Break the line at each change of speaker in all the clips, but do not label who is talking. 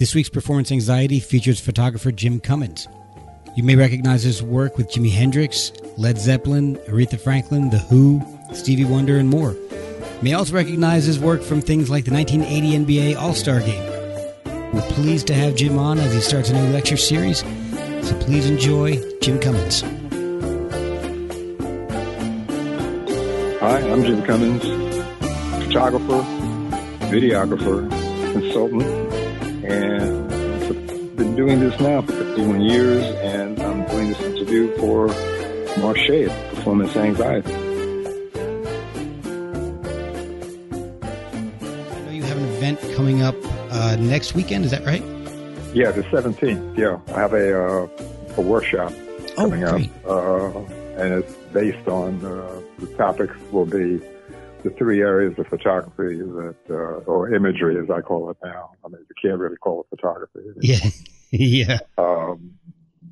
This week's Performance Anxiety features photographer Jim Cummins. You may recognize his work with Jimi Hendrix, Led Zeppelin, Aretha Franklin, The Who, Stevie Wonder, and more. You may also recognize his work from things like the 1980 NBA All Star Game. We're pleased to have Jim on as he starts a new lecture series, so please enjoy Jim Cummins.
Hi, I'm Jim Cummins, photographer, videographer, consultant, and I've been doing this now for 51 years, and I'm doing this interview for Marche, Performance Anxiety.
I know you have an event coming up uh, next weekend, is that right?
Yeah, the 17th. Yeah, I have a uh, a workshop
Oh,
coming
great.
up, uh, and it's based on uh, the topics will be the three areas of photography that, uh, or imagery, as I call it now. I mean, you can't really call it photography.
Yeah. yeah.
um,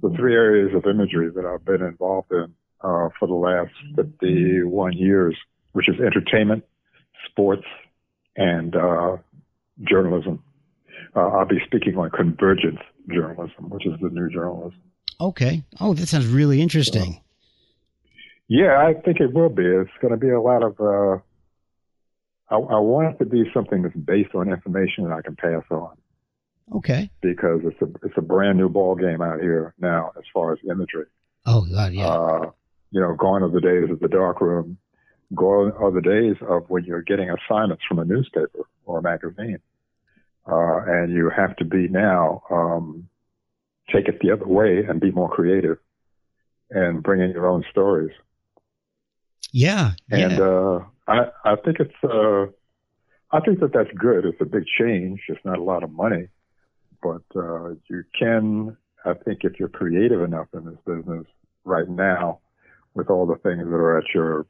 the three areas of imagery that I've been involved in uh, for the last 51 years, which is entertainment, sports, and uh, journalism. Uh, I'll be speaking on convergence journalism, which is the new journalism.
Okay. Oh, that sounds really interesting.
Yeah, I think it will be. It's going to be a lot of. Uh, I, I want it to be something that's based on information that I can pass on.
Okay.
because it's a it's a brand new ball game out here now as far as imagery.
Oh, God, yeah.
Uh, you know, gone are the days of the dark room. Gone are the days of when you're getting assignments from a newspaper or a magazine, uh, and you have to be now um, take it the other way and be more creative and bring in your own stories.
yeah.
And
yeah.
uh, I I think it's uh, I think that that's good. It's a big change. It's not a lot of money, but uh, you can. I think if you're creative enough in this business right now, with all the things that are at your,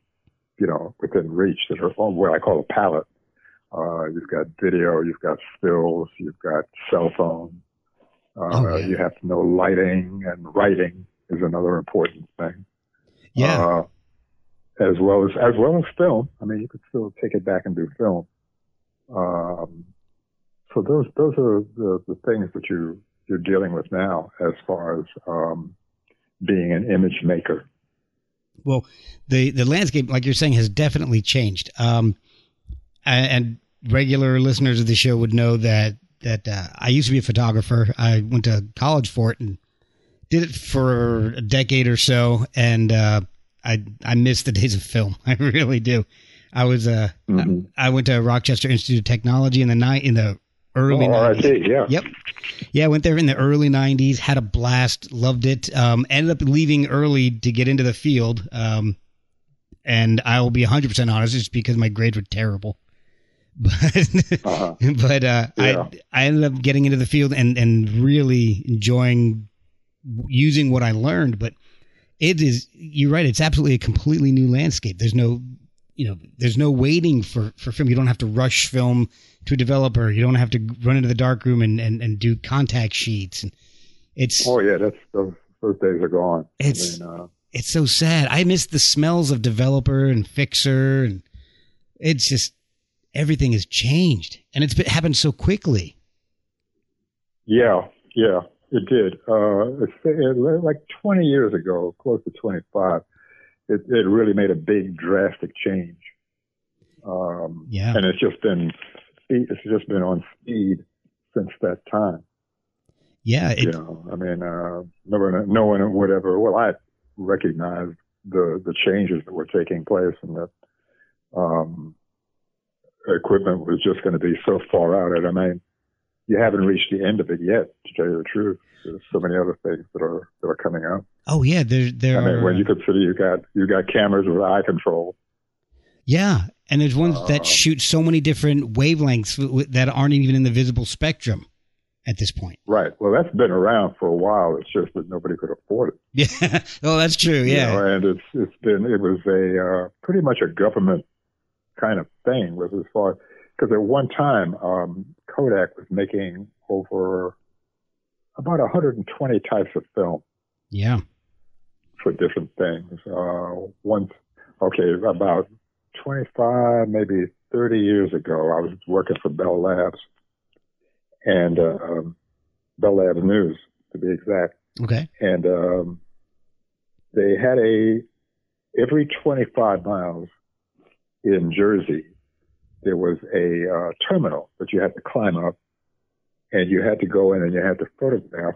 you know, within reach that are on what I call a palette. Uh, you've got video, you've got stills, you've got cell phone. Uh,
Oh, yeah.
You have to know lighting and writing is another important thing
yeah.
uh, as well as as well as film. I mean, you could still take it back and do film. Um, so those those are the, the things that you you're dealing with now as far as um, being an image maker.
well, the, the landscape, like you're saying, has definitely changed. Um, and, regular listeners of the show would know that that uh, I used to be a photographer. I went to college for it and did it for a decade or so, and uh, I I miss the days of film. I really do. I was uh
Mhm.
I, I went to Rochester Institute of Technology in the night in the early
Oh,
90s.
RIT, yeah.
Yep. Yeah, I went there in the early 90s, had a blast, loved it. Um, ended up leaving early to get into the field. Um, and I will be 100% honest, it's because my grades were terrible. But,
Uh-huh.
but uh,
Yeah.
I, I ended up getting into the field and, and really enjoying using what I learned. But it is, you're right, it's absolutely a completely new landscape. There's no, you know, there's no waiting for, for film. You don't have to rush film to a developer. You don't have to run into the dark room and, and, and do contact sheets. And it's,
Oh yeah, that's those those days are gone.
It's-
I mean, uh,
it's so sad. I miss the smells of developer and fixer, and it's just everything has changed, and it's been, happened so quickly.
Yeah, yeah, it did. Uh, it, like 20 years ago, close to 25, it, it really made a big drastic change. Um,
Yeah.
and it's just been, it's just been on speed since that time.
Yeah, it,
you know, I mean, uh, knowing, knowing whatever. Well, I recognized the the changes that were taking place, and that um, equipment was just going to be so far out. And I mean, you haven't reached the end of it yet. To tell you the truth, there's so many other things that are that are coming up.
Oh yeah, there there.
I mean,
are,
when you consider you got you got cameras with eye control.
Yeah, and there's ones that
Uh,
shoot so many different wavelengths that aren't even in the visible spectrum at this point.
Right. Well, that's been around for a while. It's just that nobody could afford it.
Yeah. oh, that's true.
you
Yeah.
know, and it's it's been it was a uh, pretty much a government kind of thing with as far because at one time um, Kodak was making over about 120 types of film
Yeah.
for different things. Uh, once, okay, about 25, maybe 30 years ago, I was working for Bell Labs and uh, um, Bell Labs News, to be exact
Okay.
and um, they had a every 25 miles in Jersey there was a uh, terminal that you had to climb up, and you had to go in and you had to photograph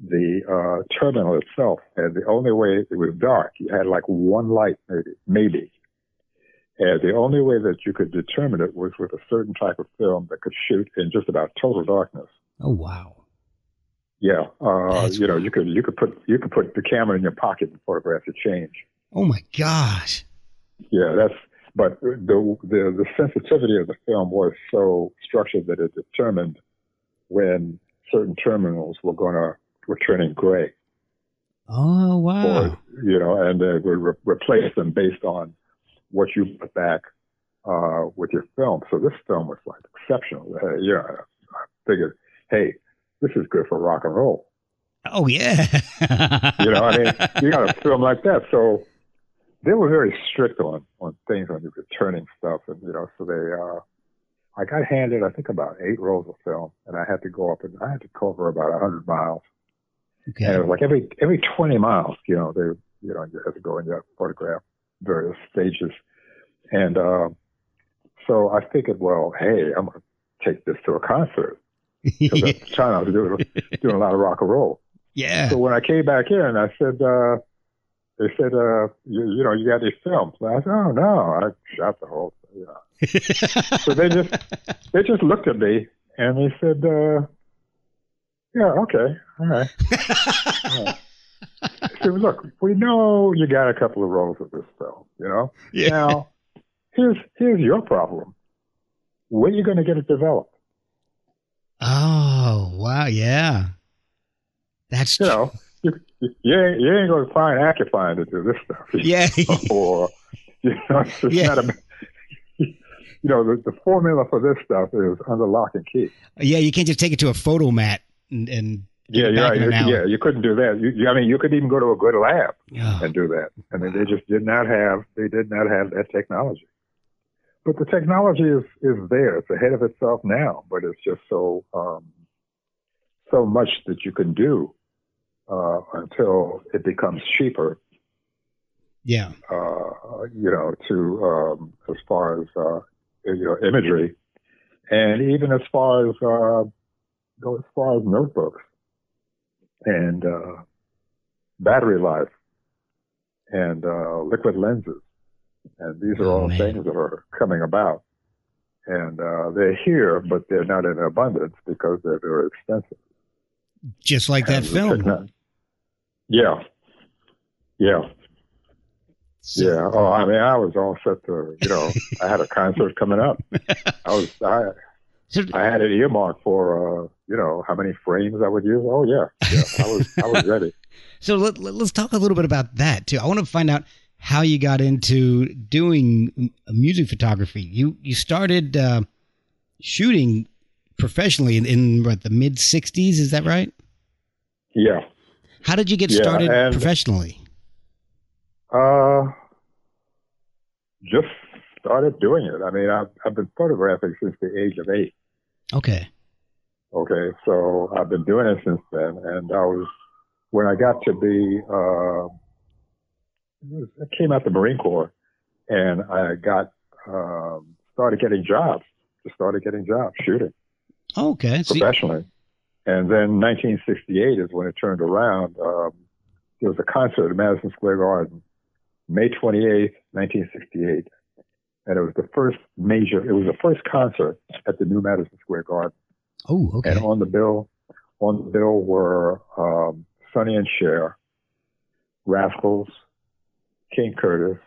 the uh, terminal itself. And the only way it was dark, you had like one light maybe, maybe. And the only way that you could determine it was with a certain type of film that could shoot in just about total darkness.
Oh wow.
Yeah, uh, you know, you could you could put you could put the camera in your pocket and photograph the change.
Oh my gosh.
Yeah, that's. But the the the sensitivity of the film was so structured that it determined when certain terminals were gonna were turning gray,
Oh wow.
or you know, and they would re- replace them based on what you put back uh, with your film. So this film was like exceptional. Uh, yeah, I figured, hey, this is good for rock and roll.
Oh yeah.
You know, I mean, you got a film like that. So they were very strict on on things on the returning stuff, and you know, so they. uh I got handed, I think, about eight rolls of film, and I had to go up and I had to cover about a hundred miles. And it was like every every twenty miles, you know, they, you know, you had to go and you photograph various stages, and uh, so I figured, well, hey, I'm gonna take this to a concert because at the time I was doing doing a lot of rock and roll.
yeah.
So when I came back in, I said, uh, they said, uh, you, you know, you got these films. And I said, oh no, I shot the whole thing. Yeah. So they just, they just looked at me and they said, uh, yeah, okay, all right. All right. I said, look, we know you got a couple of rolls of this film, you know.
yeah.
Now, here's here's your problem. When are you going to get it developed?
Oh wow. Yeah. That's
You know, you, you, ain't, you ain't going to find Acufine to do this stuff.
Yeah.
or you know, it's just
Yeah.
not a. You know, the, the formula for this stuff is under lock and key.
yeah. You can't just take it to a Fotomat and, and
Yeah,
an
yeah, you couldn't do that. You, you, I mean, you could even go to a good lab
Oh,
and do that. I mean, they just did not have they did not have that technology. But the technology is is there. It's ahead of itself now, but it's just so um, so much that you can do uh, until it becomes cheaper.
yeah.
Uh, you know, to um, as far as uh, you know imagery, and even as far as uh, go as far as notebooks and uh, battery life and uh, liquid lenses, and these are
Oh,
all
man.
things that are coming about, and uh, they're here, but they're not in abundance because they're very expensive.
Just like that
And the
film.
Yeah, yeah.
So-
Yeah. Oh, I mean, I was all set to, you know, I had a concert coming up. I was, I,
So,
I had it earmarked for, uh, you know, how many frames I would use. Oh yeah, yeah. I was, I was ready.
so let, let- let's talk a little bit about that too. I want to find out how you got into doing music photography. You you started uh, shooting professionally in, in what, the mid '60s. Is that right?
Yeah.
How did you get
Yeah,
started
and-
professionally?
Uh, just started doing it. I mean, I've, I've been photographing since the age of eight.
Okay.
Okay, so I've been doing it since then, and I was when I got to be uh, I came out the Marine Corps, and I got um, started getting jobs. Just started getting jobs shooting.
Okay.
Professionally. And then 1968 is when it turned around. Um, there was a concert at Madison Square Garden, May 28th, 1968. And it was the first major, it was the first concert at the new Madison Square Garden.
oh, okay.
And on the bill, on the bill were um, Sonny and Cher, Rascals, King Curtis,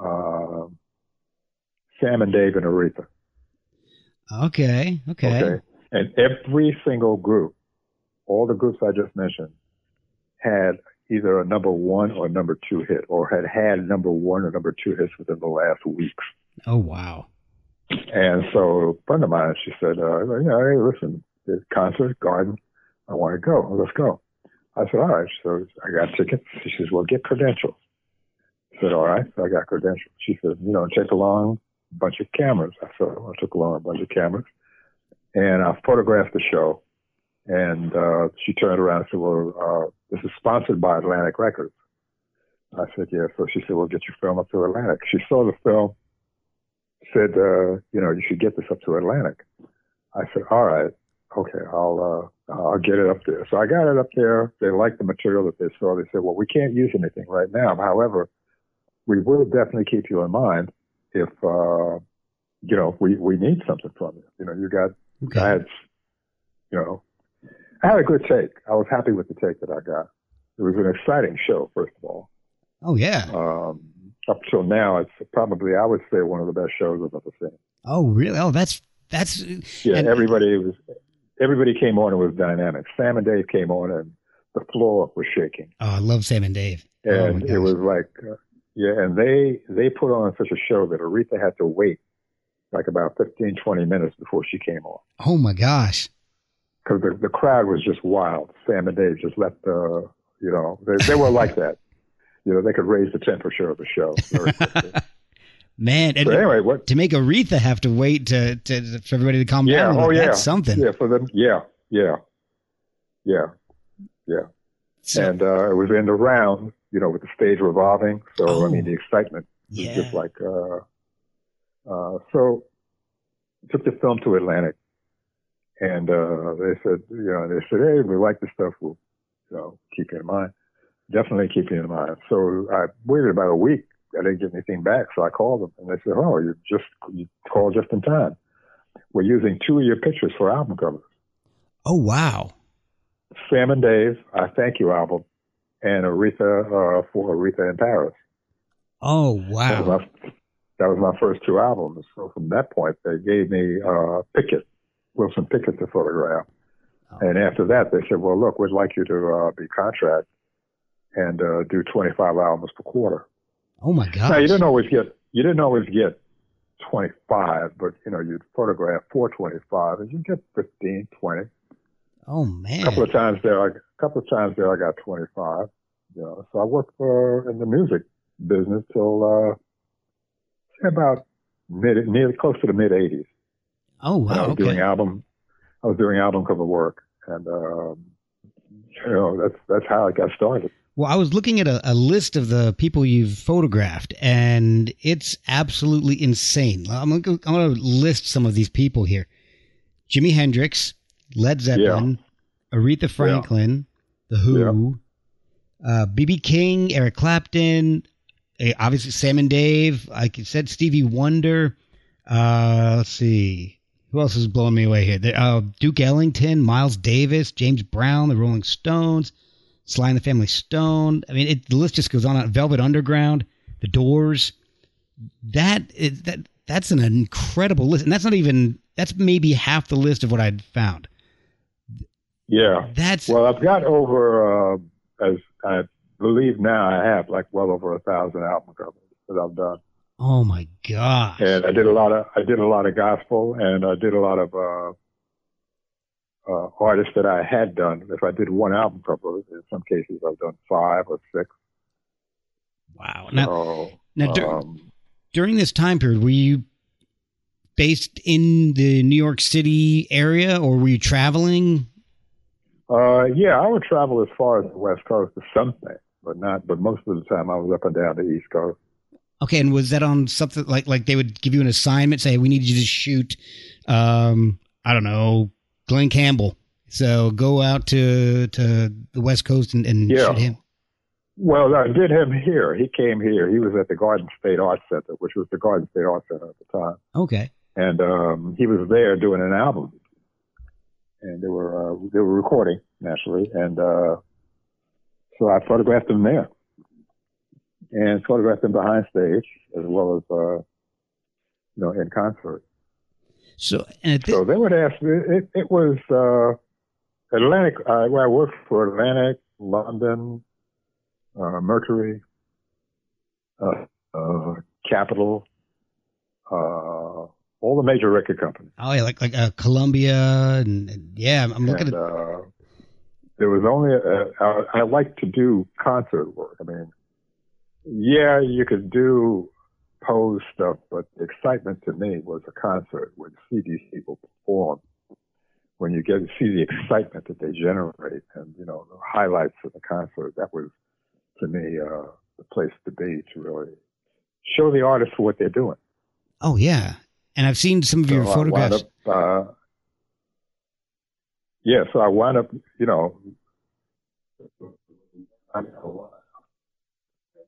uh, Sam and Dave and Aretha.
Okay. Okay.
Okay. And every single group, all the groups I just mentioned, had either a number one or number two hit, or had had number one or number two hits within the last weeks.
Oh, wow.
And so a friend of mine, she said, uh, you know, hey, listen, the concert, garden, I want to go. Let's go. I said, all right. So I got tickets. She says, well, get credentials. I said, all right. So I got credentials. She said, you know, take along a bunch of cameras. I said, I took along a bunch of cameras and I photographed the show. And uh, she turned around and said, well, uh, this is sponsored by Atlantic Records. I said, yeah. So she said, We'll get your film up to Atlantic. She saw the film, said, uh, you know, you should get this up to Atlantic. I said, all right, okay, I'll, uh, I'll get it up there. So I got it up there. They liked the material that they saw. They said, well, we can't use anything right now. However, we will definitely keep you in mind if, uh, you know, we, we need something from you. You know, you got,
Okay.
I had, you know, I had a good take. I was happy with the take that I got. It was an exciting show, first of all.
Oh, yeah.
Um, up till now, it's probably, I would say, one of the best shows I've ever seen.
Oh, really? Oh, that's that's.
Yeah,
and-
everybody was, everybody came on and was dynamic. Sam and Dave came on and the floor was shaking.
Oh, I love Sam and Dave. Oh,
And
my
it was like, uh, yeah, and they, they put on such a show that Aretha had to wait like about 15, 20 minutes before she came on.
Oh my gosh.
because the, the crowd was just wild. Sam and Dave just let the, you know, they, they were like that. You know, they could raise the temperature of the show. very.
Man,
so anyway, what?
to make Aretha have to wait to, to for everybody to calm
Yeah,
down,
oh yeah,
that's something.
Yeah, for them. Yeah, yeah, yeah, yeah.
So-
and uh, it was in the round, you know, with the stage revolving. So
Oh.
I mean, the excitement was just like. Uh, uh, so took the film to Atlantic, and uh, they said, you know, they said, hey, we like this stuff. We'll, you know, keep it in mind. Definitely keep it in mind. So I waited about a week. I didn't get anything back, so I called them, and they said, oh, you just you called just in time. We're using two of your pictures for album covers.
oh wow.
Sam and Dave, I Thank You album, and Aretha uh, for Aretha in Paris.
Oh wow.
That was my first two albums. So from that point, they gave me uh, Pickett, Wilson Pickett, to photograph.
Oh.
And after that, they said, "Well, look, we'd like you to uh, be contract and uh, do 25 albums per quarter."
Oh my God!
Now you didn't always get you didn't always get 25, but you know you'd photograph for 25, and you get 15, 20.
oh man!
A couple of times there, I, a couple of times there, I got 25. You know, so I worked for in the music business till uh, about mid, near close to the mid 80s.
oh
And I
wow.
was doing album, I was doing album cover work, and um, you know that's that's how I got started.
Well, I was looking at a, a list of the people you've photographed, and it's absolutely insane. I'm gonna, I'm gonna list some of these people here: Jimi Hendrix, Led Zeppelin, Aretha Franklin, The Who, uh, BB King, Eric Clapton, obviously Sam and Dave. Like you said, Stevie Wonder. Uh, let's see. Who else is blowing me away here? Uh, Duke Ellington, Miles Davis, James Brown, The Rolling Stones, Sly and the Family Stone. I mean, it, the list just goes on. Velvet Underground, The Doors. That is that. That's an incredible list, and that's not even. That's maybe half the list of what I'd found.
Yeah.
That's
Well, I've got over uh, as I believe now I have like well over a thousand album covers that I've done.
oh my gosh.
and I did a lot of I did a lot of gospel, and I did a lot of uh, uh, artists that I had done. If I did one album cover, in some cases I've done five or six.
Wow. Now,
so,
now dur-
um,
during this time period, were you based in the New York City area, or were you traveling?
uh, yeah, I would travel as far as the West Coast to something, but not. But most of the time, I was up and down the East Coast.
Okay, and was that on something like like they would give you an assignment, say we need you to shoot um, I don't know, Glen Campbell. So go out to to the West Coast and, and
Yeah.
shoot him.
Well, I did him here. He came here. He was at the Garden State Art Center, which was the Garden State Art Center at the time.
Okay.
and um, he was there doing an album, and they were uh, they were recording naturally, and uh, so I photographed them there, and photographed them behind stage as well as uh, you know in concert.
So
So they would ask. It, it, it was uh, Atlantic. Uh, where I worked for Atlantic, London, uh, Mercury, uh, uh, Capitol. Uh, all the major record companies.
oh yeah, like like uh, Columbia and, and yeah, I'm looking
and,
at
uh, there was only a, I, I like to do concert work. I mean, yeah, you could do pose stuff, but the excitement to me was a concert when you see these people perform. When you get to see the excitement that they generate, and you know the highlights of the concert, that was to me uh, the place to be to really show the artists what they're doing.
oh yeah, and I've seen some of your
So wound
photographs.
up, uh, yeah, so I wind up, you know, I don't know,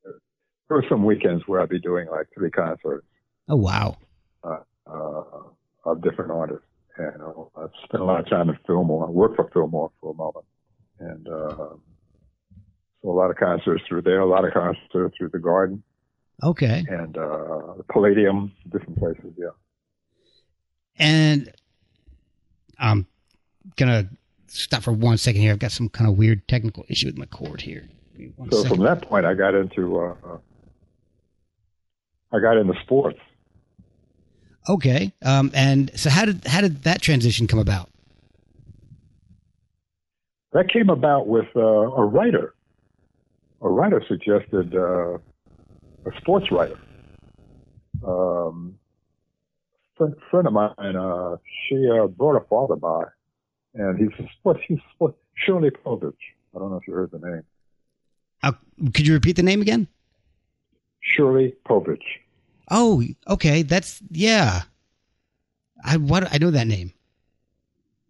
there were some weekends where I'd be doing like three concerts
Oh wow.
uh, of different artists. And uh, I spent a lot of time in Fillmore. I worked for Fillmore for a moment. And uh, so a lot of concerts through there, a lot of concerts through the Garden
Okay.
and uh, the Palladium, different places, yeah.
And I'm gonna stop for one second here. I've got some kind of weird technical issue with my cord here.
So
second.
from that point, I got into uh, uh, I got into sports.
Okay. Um, and so how did how did that transition come about?
That came about with uh, a writer. A writer suggested uh, a sports writer. Um, friend, friend of mine, uh, she uh, brought her father by, and he's a sports. He's sports. Shirley Povich. I don't know if you heard the name.
Uh, could you repeat the name again?
Shirley Povich.
Oh, okay. That's yeah. I what I know that name.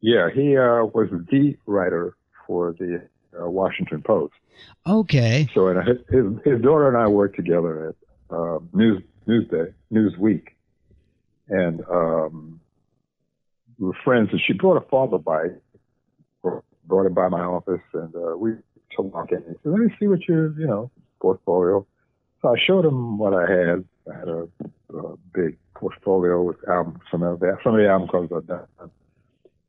Yeah, he uh, was the writer for the uh, Washington Post.
Okay.
So and his, his daughter and I worked together at uh, News Newsday Newsweek, and um, were friends. And she brought her father by, brought him by my office, and uh, we talked. And he said, "Let me see what your you know portfolio." So I showed him what I had. I had a, a big portfolio with albums, some of the some of the album covers I've done.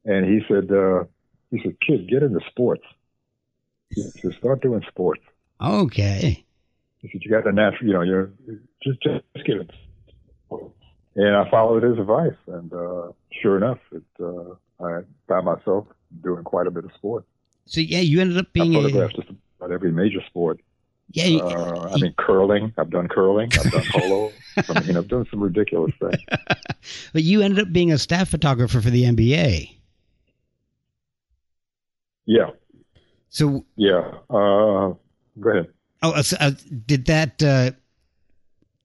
And he said, uh, he said, "Kid, get into sports." He said, "Start doing sports."
Okay.
He said, "You got the natural, you know, you're just just get it." And I followed his advice, and uh, sure enough, it uh, I found myself doing quite a bit of sport.
So yeah, you ended up
I
being a
photographed just about every major sport.
yeah. you-
Uh, I mean, curling. I've done curling. I've done polo. I mean, I've done some ridiculous things.
but you ended up being a staff photographer for the NBA.
Yeah,
So
yeah. Uh, go ahead.
oh, uh, uh, did that uh,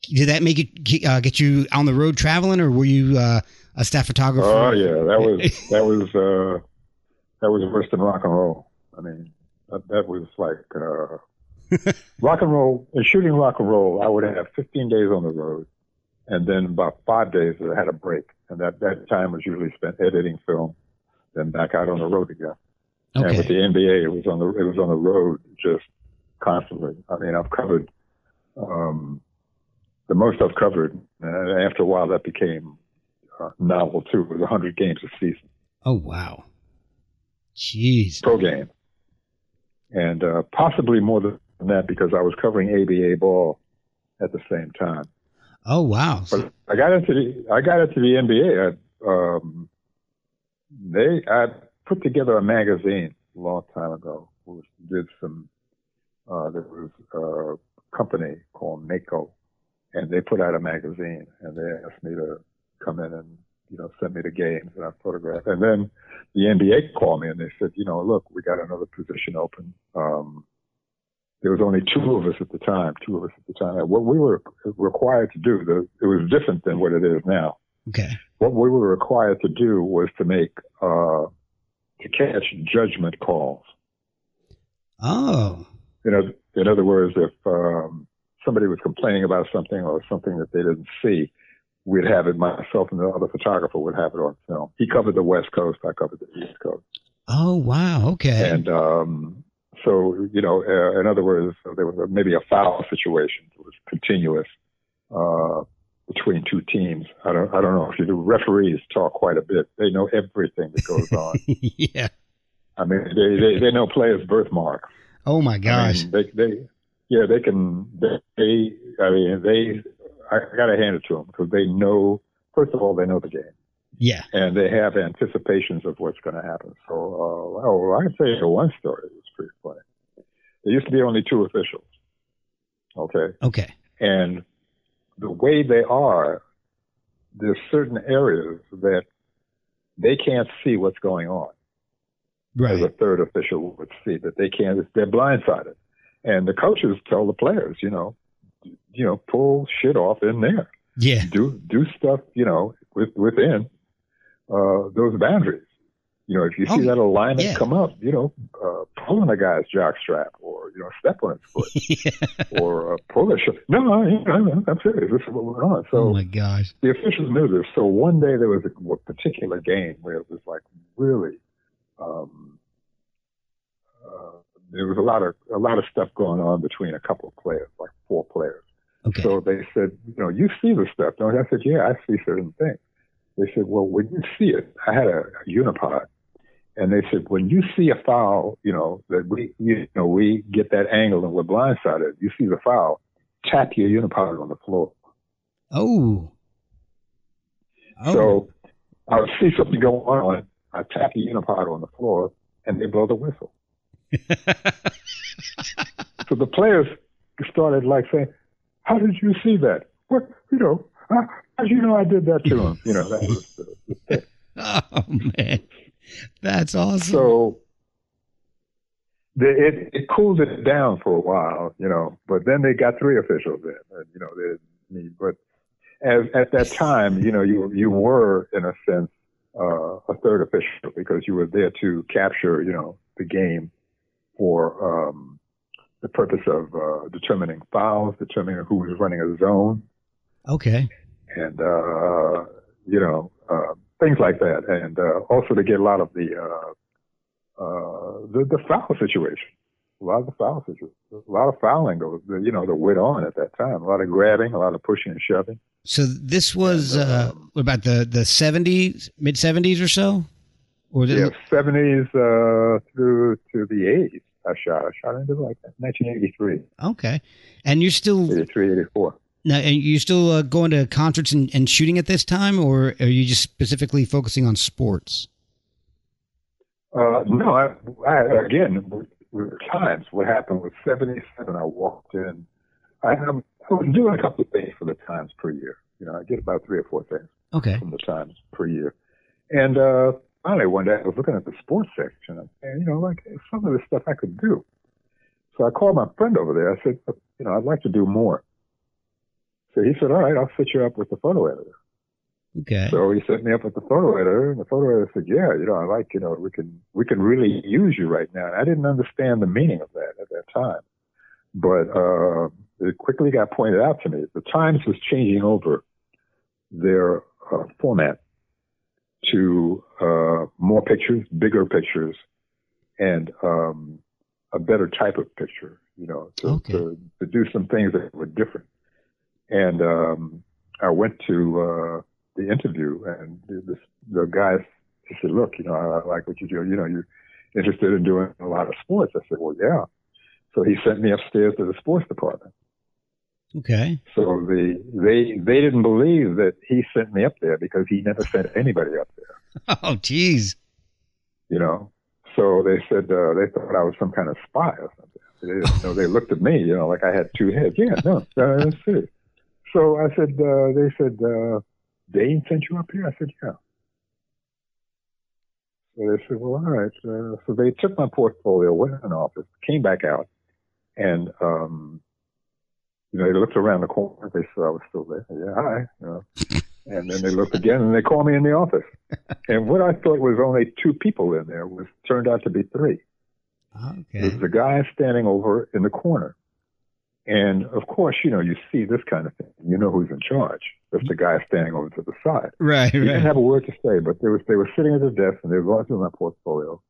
did that make it uh, get you on the road traveling, or were you uh, a staff photographer?
Oh yeah, that was that was uh, that was worse than rock and roll. I mean, that, that was like uh, rock and roll. In shooting rock and roll, I would have 15 days on the road, and then about five days I had a break, and that that time was usually spent editing film, then back out on the road again. Okay. And with the NBA, it was on the it was on the road just constantly. I mean, I've covered um, the most I've covered, and after a while, that became novel too. It was 100 games a season,
Oh wow. Jeez.
pro game, and uh, possibly more than that because I was covering ABA ball at the same time.
Oh wow.
But I got into the I got into the NBA. I, um, they I put together a magazine a long time ago. Which did some. Uh, there was a company called Mako, and they put out a magazine, and they asked me to come in and you know send me the games and I photographed. And then the NBA called me and they said, you know, look, we got another position open. Um, there was only two of us at the time, two of us at the time. What we were required to do, the, it was different than what it is now.
Okay.
What we were required to do was to make uh, to catch judgment calls.
Oh.
You know, in other words, if um, somebody was complaining about something or something that they didn't see, we'd have it. Myself and the other photographer would have it on film. He covered the West Coast. I covered the East Coast.
Oh wow. Okay.
And um, so, you know, uh, in other words, there was a, maybe a foul situation. It was continuous uh, between two teams. I don't, I don't know if you do. Referees talk quite a bit. They know everything that goes on.
yeah.
I mean, they, they, they know players' birthmarks.
Oh my gosh.
I mean, they, they, yeah, they can. They, I mean, they. I gotta hand it to them because they know. First of all, they know the game.
Yeah.
And they have anticipations of what's going to happen. So, uh, oh, I can tell you one story. It's pretty funny. There used to be only two officials. Okay.
Okay.
And the way they are, there's certain areas that they can't see what's going on.
Right.
As a third official would see that they can't, they're blindsided. And the coaches tell the players, you know, you know, pull shit off in there.
Yeah.
Do, do stuff, you know, with, within uh, those boundaries. You know, if you see
Oh,
that alignment
yeah.
come up, you know, uh, pull on a guy's jock strap or, you know, step on his foot or uh, pull a shirt. No, I, I, I'm serious. This is what went on. So
oh my gosh.
the officials knew this. So one day there was a, a particular game where it was like really, um, uh, there was a lot of a lot of stuff going on between a couple of players, like four players.
Okay.
So they said, you know, you see the stuff, don't you? I said, yeah, I see certain things. They said, well, when you see it, I had a, a unipod, and they said, when you see a foul, you know, that we, you know, we get that angle and we're blindsided. You see the foul, tap your unipod on the floor.
oh. Oh.
So I would see something going on, I tap the unipod on the floor, and they blow the whistle. So the players started like saying, "How did you see that? What you know? How, how did you know I did that to him? You know that was the, the
oh man. That's awesome.
So the, it it cooled it down for a while, you know. But then they got three officials in, and you know they need. But as at that time, you know, you you were in a sense uh, a third official because you were there to capture, you know, the game for um, the purpose of uh, determining fouls, determining who was running a zone,
okay.
and uh, you know uh, things like that, and uh, also to get a lot of the uh, uh, the, the foul situation. A lot of the foul situation, a lot of fouling goes, you know, that went on at that time. A lot of grabbing, a lot of pushing and shoving.
So this was
And,
uh,
um,
what about the the seventies, mid seventies or so, or the,
Yeah, seventies uh, through to the eighties. I shot. I shot into like 1983,
okay, and you're still
83, 84.
now, and you still uh, going to concerts and, and shooting at this time, or are you just specifically focusing on sports?
Uh, no, I, I again with, Times. What happened was '77. I walked in. I, um, I was doing a couple of things for the Times per year. You know, I get about three or four things
Okay,
from the Times per year. And uh, finally, one day I was looking at the sports section, and you know, like some of the stuff I could do. So I called my friend over there. I said, you know, I'd like to do more. So he said, all right, I'll set you up with the photo editor.
okay,
So he set me up with the photo editor, and the photo editor said, "Yeah, you know, I like, you know, we can we can really use you right now." And I didn't understand the meaning of that at that time, but uh, it quickly got pointed out to me. The Times was changing over their uh, format to uh, more pictures, bigger pictures, and um, a better type of picture. You know, to,
Okay.
to to do some things that were different. And um, I went to uh, the interview, and this, the guy said, "Look, you know, I, I like what you do. You know, you're interested in doing a lot of sports." I said, "Well, yeah." So he sent me upstairs to the sports department.
Okay,
So the they they didn't believe that he sent me up there because he never sent anybody up there.
oh geez,
You know. So they said uh, they thought I was some kind of spy or something. They didn't know. They looked at me, you know, like I had two heads. Yeah, no, no that's serious. So I said, uh, they said, uh, Dane sent you up here? I said, yeah. So they said, well, all right. Uh, so they took my portfolio, went in an office, came back out, and, um, you know, they looked around the corner. They saw I was still there. Yeah, hi. You know. And then they looked again and they called me in the office. and what I thought was only two people in there was turned out to be three.
Okay.
There's a guy standing over in the corner. And of course, you know, you see this kind of thing. You know who's in charge. It's the guy standing over to the side.
Right,
He didn't have a word to say, but they was they were sitting at the desk and they were going through my portfolio,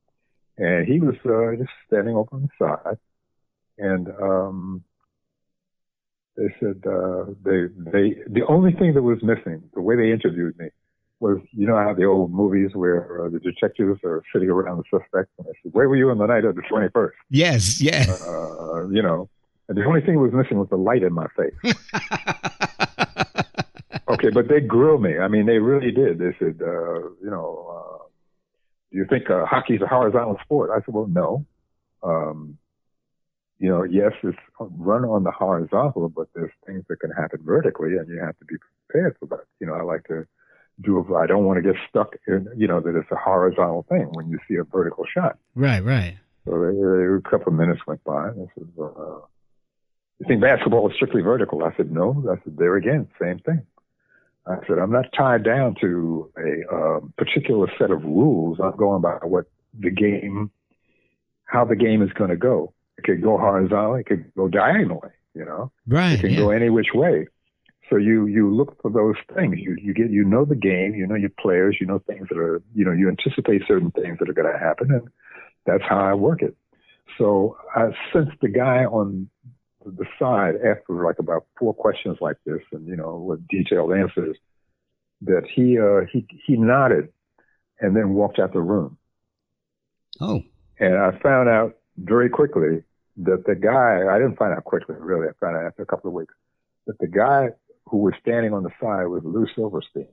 and he was uh, just standing over on the side, and um, they said uh, they they the only thing that was missing, the way they interviewed me, was you know how the old movies where uh, the detectives are sitting around the suspect, and they said, "Where were you on the night of the 21st?"
Yes, yes.
Uh, you know, and the only thing that was missing was the light in my face. Okay, but they grilled me. I mean, they really did. They said, uh, you know, uh, do you think uh, hockey's a horizontal sport? I said, well, no. Um, you know, yes, it's run on the horizontal, but there's things that can happen vertically, and you have to be prepared for that. You know, I like to do. I don't want to get stuck in, you know, that it's a horizontal thing when you see a vertical shot.
right, right.
So a couple of minutes went by, and they said, uh, "You think basketball is strictly vertical?" I said, "No." I said, "There again, same thing." I said, "I'm not tied down to a um, particular set of rules. I'm going by what the game, how the game is going to go. It could go horizontally, it could go diagonally. You know,
Right.
it can
yeah.
go any which way. So you you look for those things. You you get you know the game. You know your players. You know things that are you know you anticipate certain things that are going to happen, and that's how I work it. So I since the guy on the side after like about four questions like this, and you know with detailed answers, that he uh, he he nodded, and then walked out the room.
Oh,
And I found out very quickly that the guy, I didn't find out quickly, really. I found out after a couple of weeks that the guy who was standing on the side was Lou Silverstein.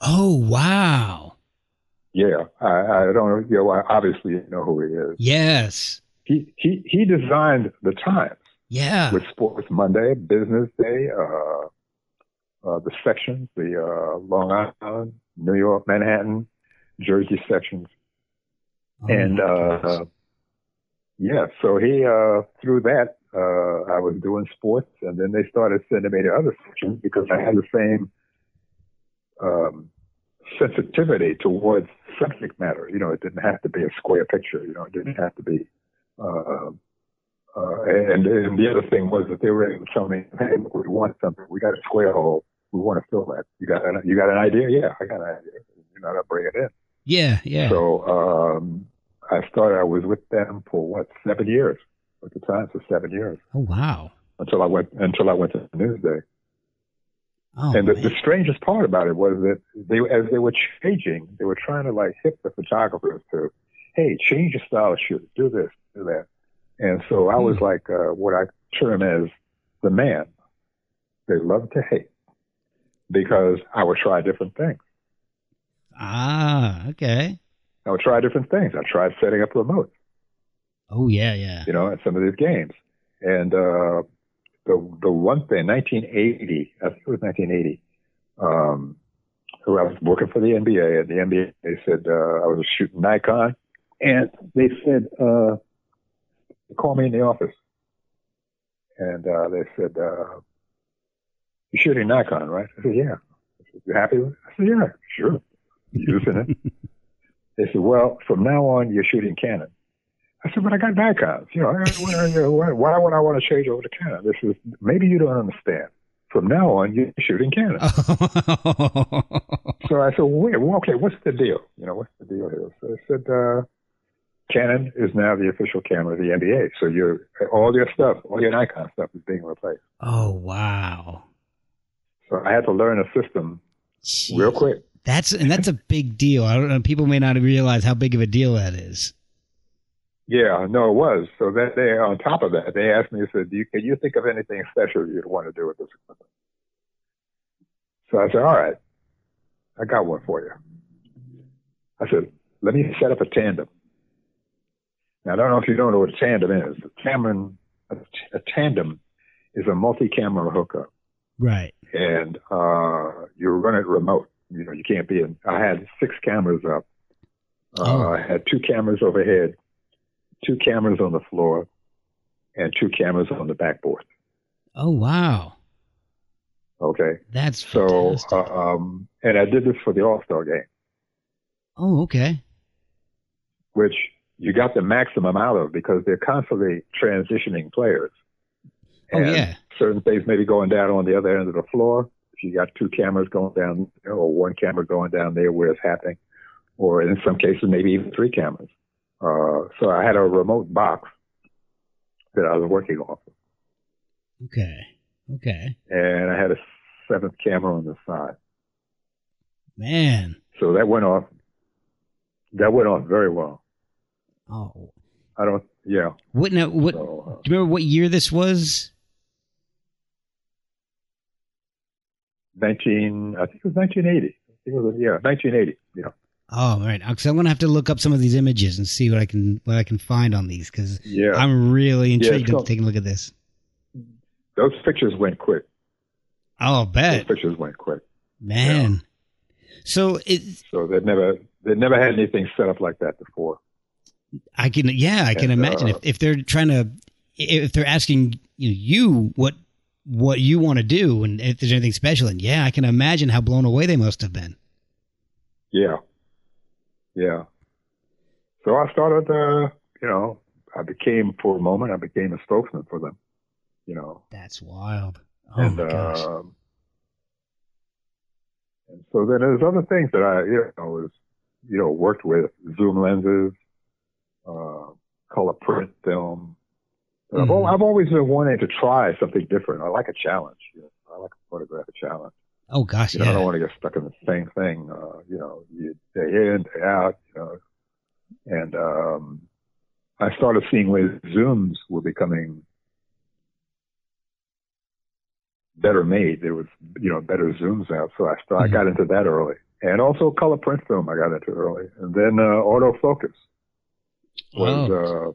oh, wow.
Yeah, I, I don't know. You know, obviously you know who he is.
Yes.
He he he designed the Times
Yeah.
with Sports Monday, Business Day, uh, uh, the sections, the uh, Long Island, New York, Manhattan, Jersey sections.
Oh,
and uh. Yeah, so he uh, through that uh, I was doing sports, and then they started sending me to other sections because I had the same um, sensitivity towards subject matter. You know, it didn't have to be a square picture. You know, it didn't have to be. Uh, uh, and, and the other thing was that they were able to tell me, "Hey, we want something. We got a square hole. We want to fill that. You got an, you got an idea? Yeah, I got an idea. You know, to bring it in."
yeah, yeah.
So um, I started. I was with them for what seven years at the time for seven years
oh, wow.
until I went until I went to Newsday.
Oh,
and the, the strangest part about it was that they, as they were changing, they were trying to like hit the photographers to, hey, change your style of shoot, do this, do that. And so I was
Hmm.
like uh, what I term as the man. They love to hate because I would try different things.
ah, okay.
I would try different things. I tried setting up remotes.
Oh, yeah, yeah.
you know, in some of these games. And uh, the the one thing, 1980, I think it was 1980, um, who I was working for the NBA, and the NBA they said uh, I was shooting Nikon, and they said uh, called me in the office, and uh, they said uh, you're shooting Nikon, right? I said, yeah. I said, you happy with it? I said, yeah, sure. Using it. they said, well, from now on, you're shooting Canon. I said, but I got Nikons. You know, why, would I want to change over to Canon? This is maybe you don't understand. From now on, you're shooting Canon. So I said, well, wait, well, okay, what's the deal? You know, what's the deal here? So I said, uh, Canon is now the official camera of the NBA. So your all your stuff, all your Nikon stuff is being replaced.
oh, wow.
So I had to learn a system real quick.
That's and that's a big deal. I don't know. People may not realize how big of a deal that is.
Yeah, no, it was. So that they, on top of that, they asked me, they said, Do you, can you think of anything special you'd want to do with this equipment? So I said, all right, I got one for you. I said, let me set up a tandem. Now, I don't know if you don't know what a tandem is. A tandem, a, a tandem is a multi-camera hookup,
Right.
and uh, you run it remote. You know, you can't be in. I had six cameras up. Uh,
Oh.
I had two cameras overhead, two cameras on the floor, and two cameras on the backboard.
Oh, wow.
Okay.
That's
So, uh, um, and I did this for the All Star game,
oh, okay.
which you got the maximum out of because they're constantly transitioning players.
Oh,
And
yeah.
Certain things maybe going down on the other end of the floor. If you got two cameras going down there or one camera going down there where it's happening, or in some cases, maybe even three cameras. Uh, so I had a remote box that I was working off. of.
Okay. Okay.
and I had a seventh camera on the side.
Man.
So that went off. That went off very well.
Oh.
I don't. Yeah.
What now? What?
So,
Do
uh,
you remember what year this was?
Nineteen. I think it was nineteen eighty. I think it was yeah, nineteen eighty. Yeah.
Oh, right. Because I'm gonna have to look up some of these images and see what I can what I can find on these because
Yeah.
I'm really intrigued to
called-
take a look at this.
Those pictures went quick.
Oh,
Those
bet, those
pictures went quick.
man. So it,
So they never they never had anything set up like that before.
I can, yeah, I can
And,
imagine
uh,
if if they're trying to, if they're asking you, you what what you want to do, and if there's anything special, and yeah, I can imagine how blown away they must have been.
Yeah. Yeah. So I started. Uh, you know, I became for a moment. I became a spokesman for them. You know,
That's wild. Oh
and
my gosh.
um, and so then there's other things that I you know was you know worked with zoom lenses, uh, color print film. And I've. I've always been wanting to try something different. I like a challenge. You know? I like a challenge.
oh gosh,
You know, I don't want to get stuck in the same thing. Uh, you know, you, day in, day out. You know, and um, I started seeing ways zooms were becoming better made. There was, you know, better zooms out. So I started,
Mhm.
I got into that early, and also color print film. I got into early, and then uh, autofocus was
Oh.
uh,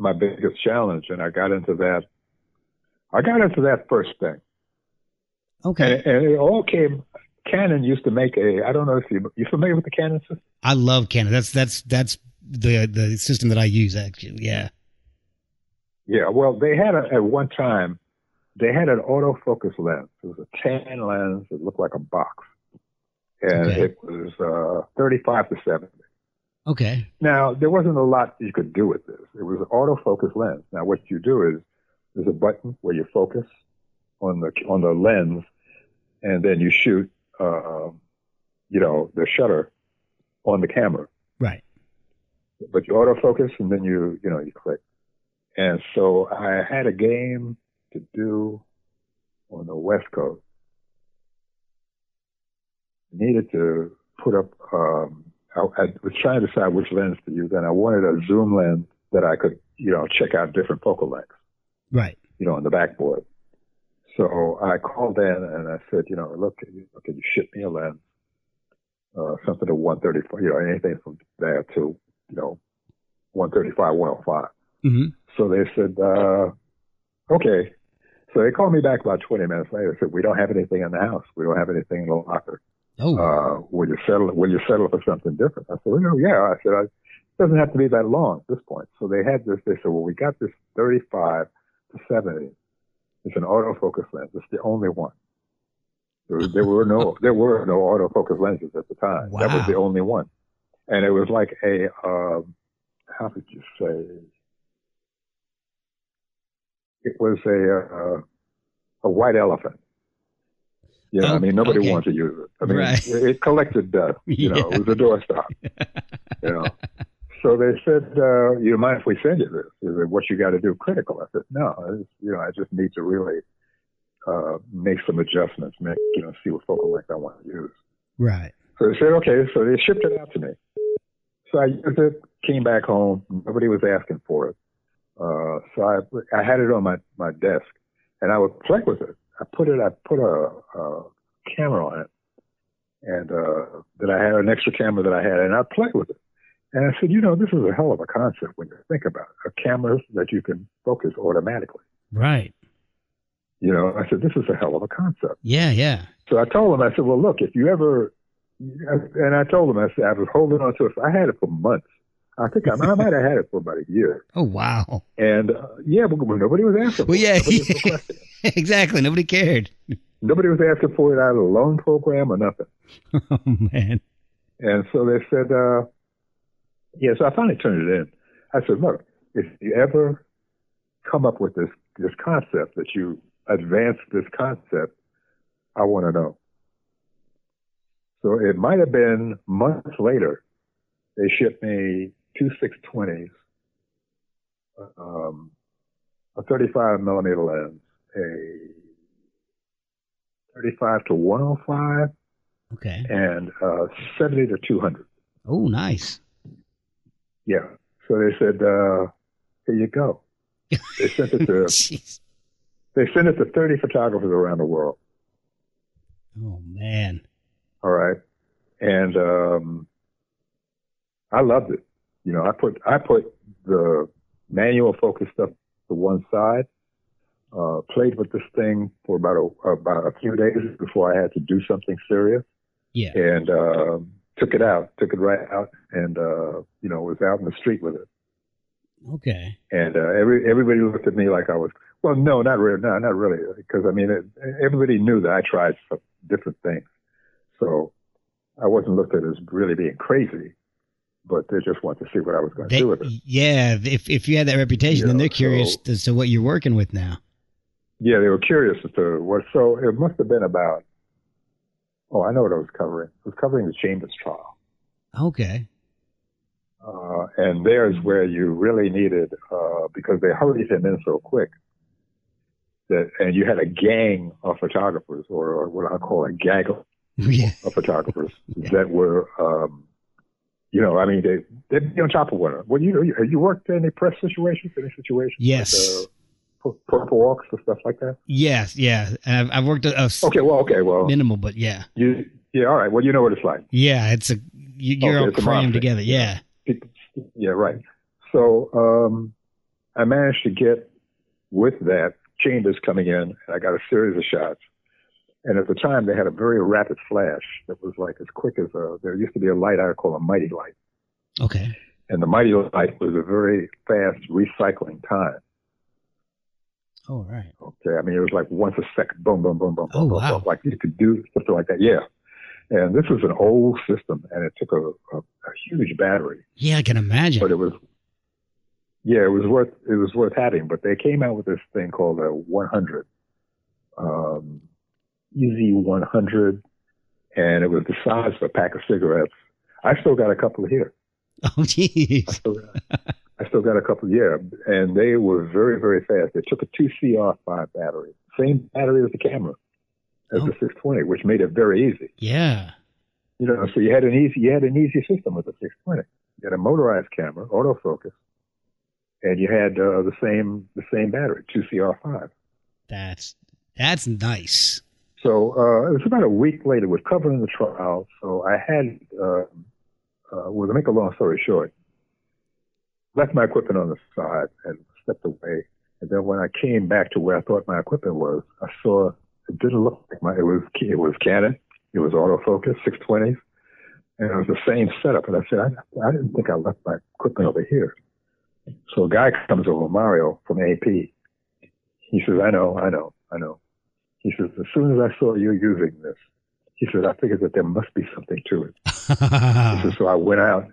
my biggest challenge, and I got into that. I got into that first thing.
Okay,
And, and it all came. Canon used to make a. I don't know if you you familiar with the Canon system.
I love Canon. That's that's that's the the system that I use actually. Yeah.
Yeah. Well, they had a, at one time. They had an autofocus lens. It was a tan lens. It looked like a box, and
Okay.
it was uh, 35 to 70.
Okay.
Now there wasn't a lot you could do with this. It was an autofocus lens. Now what you do is there's a button where you focus on the on the lens, and then you shoot. Uh, you know the shutter on the camera.
Right.
but you autofocus and then you you know you click. And so I had a game to do on the West Coast. Needed to put up. Um, I, I was trying to decide which lens to use, and I wanted a zoom lens that I could you know check out different focal lengths.
Right.
You know on the backboard. So I called in and I said, you know, look, can you, can you ship me a lens? Uh, something to 134, you know, anything from there to, you know, 135, 105.
hmm
So they said, uh, okay. So they called me back about 20 minutes later. Said, we don't have anything in the house. We don't have anything in the locker.
Oh.
Uh, will you settle, will you settle for something different? I said, well, no, yeah. I said, I, it doesn't have to be that long at this point. So they had this, they said, well, we got this 35 to 70. It's an autofocus lens. It's the only one. There, was- there were no, there were no autofocus lenses at the time. Wow. That was the only one. And it was like a, um, how could you say? It was a, uh, a white elephant. Know,
Oh,
I mean, nobody
okay.
wanted to use it. I mean,
Right.
it, it collected dust. You know, it was a doorstop. you know. So they said, uh, you mind if we send you this? They said, what you got to do critical? I said, no, I just, you know, I just need to really, uh, make some adjustments, make, you know, see what focal length I want to use.
Right.
So they said, okay. So they shipped it out to me. So I used it, came back home. Nobody was asking for it. Uh, so I, I had it on my, my desk and I would play with it. I put it, I put a, a camera on it and, uh, that I had an extra camera that I had and I played with it. And I said, you know, this is a hell of a concept when you think about it. A camera that you can focus automatically.
Right.
You know, I said, this is a hell of a concept.
Yeah. Yeah.
So I told him, I said, well, look, if you ever, and I told him, I said, I was holding on to it. I had it for months. I think I, I might have had it for about a year.
Oh wow.
And uh, yeah, but nobody was asking.
Well,
for it.
yeah.
Nobody
exactly. Nobody cared.
Nobody was asking for it out of the loan program or nothing.
oh man.
And so they said, uh, yeah, so I finally turned it in. I said, look, if you ever come up with this, this concept that you advance this concept, I want to know. So it might have been months later, they shipped me two 620s, um, a 35 millimeter lens, a 35 to 105,
Okay.
and uh, 70 to 200.
Oh, nice.
Yeah. So they said, uh, here you go. They sent it to they sent it to 30 photographers around the world.
Oh man.
All right. And um, I loved it. You know, I put I put the manual focus stuff to one side. Uh, played with this thing for about a about a few days before I had to do something serious,
Yeah.
and um took it out, took it right out, and uh, you know was out in the street with it.
Okay.
And uh, every everybody looked at me like I was well, no, not really, no, not really, because I mean, it, everybody knew that I tried some different things, so I wasn't looked at as really being crazy, but they just wanted to see what I was going to do with it.
yeah. If if you had that reputation, then
Yeah,
they're curious
so-
as to what you're working with now.
Yeah, they were curious as to what. So it must have been about. Oh, I know what I was covering. It was covering the Chambers trial,
Okay.
uh, and there's where you really needed uh, because they hurried him in so quick. That and you had a gang of photographers, or, or what I call a gaggle
Yeah.
of photographers that were, um, you know, I mean, they they'd be on top of one another. Well, you know, you, have you worked in any press situations, any situations?
Yes.
Like, uh, pu- perp walks and stuff like that.
Yes. Yeah. And I've, I've worked a, a
Okay, well, okay, well,
minimal, but yeah.
you, yeah, all right. Well, you know what it's like.
Yeah. It's a you, you're
Okay,
all crammed together. Yeah.
Yeah, right. So um, I managed to get with that Chambers coming in, and I got a series of shots. And at the time, they had a very rapid flash that was like as quick as a. There used to be a light I call a mighty light,
Okay.
and the mighty light was a very fast recycling time.
All right.
Okay, I mean it was like once a second, boom, boom, boom, boom,
Oh,
boom,
wow.
boom. like you could do something like that. Yeah, and this was an old system, and it took a, a, a huge battery.
Yeah, I can imagine.
but it was yeah, it was worth it was worth having. But they came out with this thing called a 100, um, Easy 100, and it was the size of a pack of cigarettes. I still got a couple here.
oh,
I
jeez.
still got, I still got a couple, yeah, and they were very very fast. They took a two CR5 battery, same battery as the camera, as
Oh.
the 620, which made it very easy.
Yeah.
You know, so you had an easy you had an easy system with the 620. You had a motorized camera, autofocus, and you had uh, the same the same battery, two CR5.
That's that's nice.
So uh, it was about a week later. We're covering the trial, so I had, uh, uh, well, to make a long story short, left my equipment on the side and stepped away. And then when I came back to where I thought my equipment was, I saw it didn't look like my. It was it was Canon. It was autofocus, 620s, and it was the same setup. And I said, I, I didn't think I left my equipment over here. So a guy comes over, Mario from AP. He says, I know, I know, I know. He says, as soon as I saw you using this, he says, I figured that there must be something to it. He says, so I went out.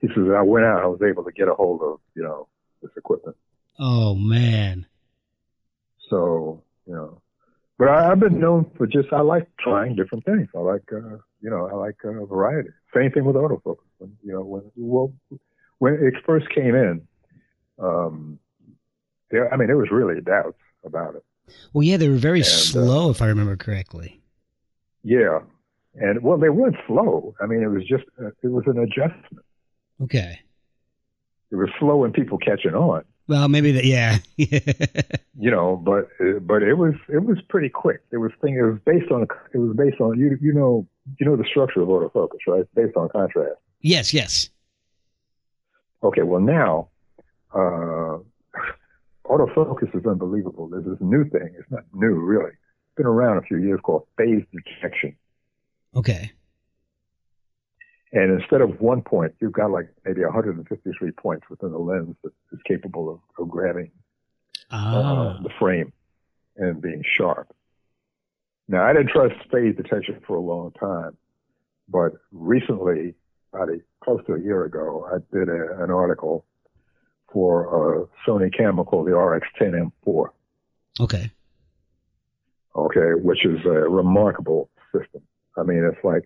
He says, I went out. I was able to get a hold of, you know, this equipment.
oh man.
So, you know, but I, I've been known for just, I like trying different things. I like, uh, you know, I like uh, variety. Same thing with autofocus. When, you know, when, well, when it first came in, um, there, I mean, there was really doubts about it.
Well, yeah, they were very
And, uh,
slow, if I remember correctly.
Yeah. And well, they weren't slow. I mean, it was just, uh, it was an adjustment.
Okay.
It was slow in people catching on,
Well, maybe that. Yeah.
you know, but, uh, but it was, it was pretty quick. It was thing, it was based on, it was based on, you, you know, you know the structure of autofocus, right? It's based on contrast.
yes. Yes.
Okay. Well, now, uh, autofocus is unbelievable. There's this new thing. It's not new, really. It's been around a few years called phase detection.
Okay.
And instead of one point, you've got like maybe 153 points within the lens that is capable of, of grabbing
Ah.
uh, the frame and being sharp. Now, I didn't trust phase detection for a long time, but recently, about a, close to a year ago, I did a, an article for a Sony Chemical, the RX10M4.
Okay.
Okay, which is a remarkable system. I mean, it's like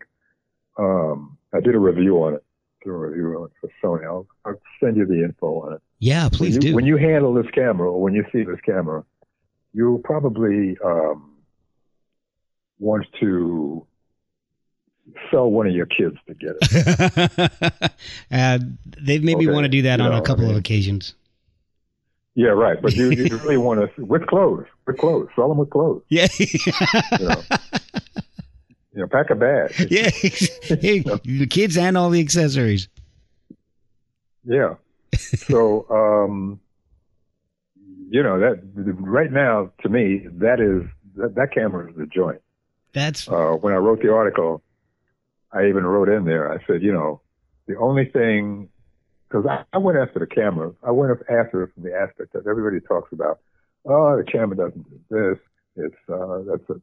um, I did a review on it, did a review on it for Sony. I'll, I'll send you the info on it.
Yeah, please
when you,
do.
When you handle this camera, or when you see this camera, you'll probably um, want to sell one of your kids to get
it. uh, they've made okay. me want to do that you on know, a couple I mean, of occasions.
Yeah, right. But you, you really want to with clothes, with clothes, sell them with clothes.
Yeah.
you, know. you know, pack a bag.
Yeah, hey, the kids and all the accessories.
Yeah. So, um, you know that right now to me that is that, that camera is the joint.
That's
uh, when I wrote the article. I even wrote in there. I said, you know, the only thing because I, I, went after the camera. I went after it from the aspect that everybody talks about. Oh, the camera doesn't do this. It's uh, that's a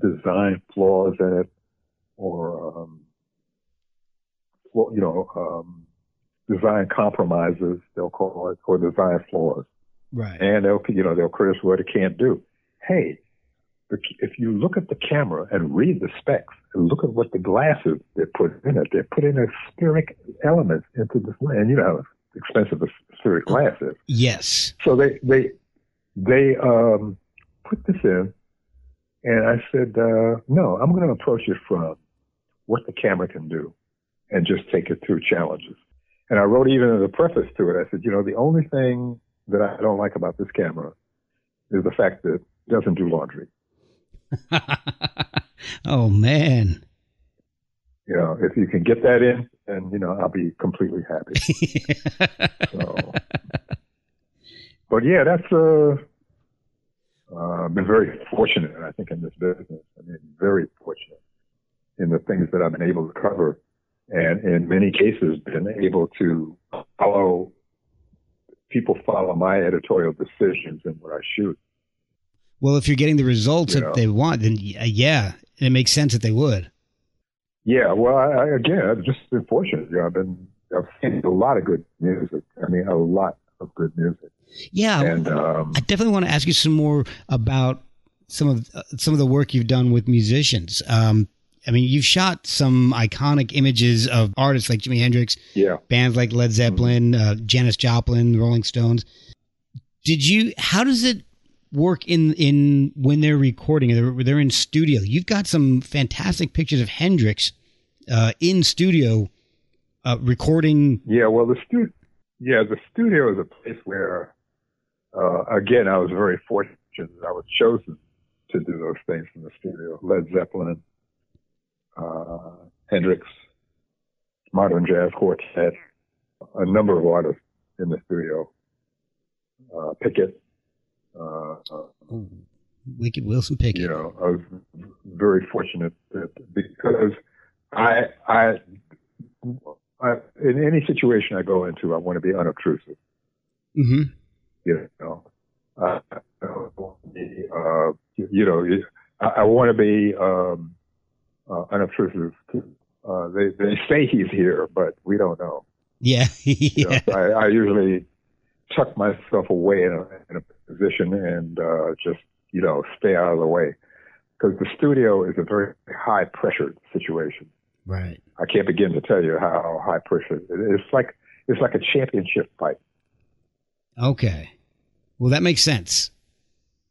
design flaws in it, or um, well, you know, um, design compromises they'll call it, or design flaws.
Right.
And they'll you know they'll criticize what it can't do. Hey, if you look at the camera and read the specs and look at what the glasses they put in it, they put in a spheric element into this lens. And you know how expensive a spheric glass is.
Yes.
So they they they um, put this in, and I said, uh, no, I'm going to approach it from what the camera can do, and just take it through challenges. And I wrote even in the preface to it, I said, you know, the only thing that I don't like about this camera is the fact that it doesn't do laundry.
oh man.
You know, if you can get that in, and you know, I'll be completely happy. so, but yeah, that's uh, uh, been very fortunate, I think, in this business. I mean, very fortunate in the things that I've been able to cover, and in many cases, been able to follow people follow my editorial decisions in what I shoot.
Well, if you're getting the results you that know. they want, then yeah, it makes sense that they would.
Yeah, well, I, I, again, I've just been fortunate. You know, I've been I've seen a lot of good music. I mean, a lot of good music.
Yeah,
and um,
I definitely want to ask you some more about some of uh, some of the work you've done with musicians. Um, I mean, you've shot some iconic images of artists like Jimi Hendrix,
yeah,
bands like Led Zeppelin, mm-hmm. uh, Janis Joplin, Rolling Stones. Did you? How does it work in in when they're recording. They're, they're in studio. You've got some fantastic pictures of Hendrix uh, in studio uh, recording.
Yeah, well, the studio, yeah, the studio is a place where, uh, again, I was very fortunate. I was chosen to do those things in the studio. Led Zeppelin, uh, Hendrix, Modern Jazz Quartet, a number of artists in the studio. Uh, Pickett, uh,
Wicked Wilson Pickett.
You know, I was very fortunate that because I, I, I, in any situation I go into, I want to be unobtrusive.
Mm-hmm.
You know, uh, uh, you know, I, I want to be um, uh, unobtrusive. Uh, they they say he's here, but we don't know.
Yeah, yeah.
You know, I, I usually tuck myself away in a, in a position and uh, just you know stay out of the way because the studio is a very high pressured situation.
Right.
I can't begin to tell you how high pressure it is. It's like it's like a championship fight.
Okay. Well, that makes sense.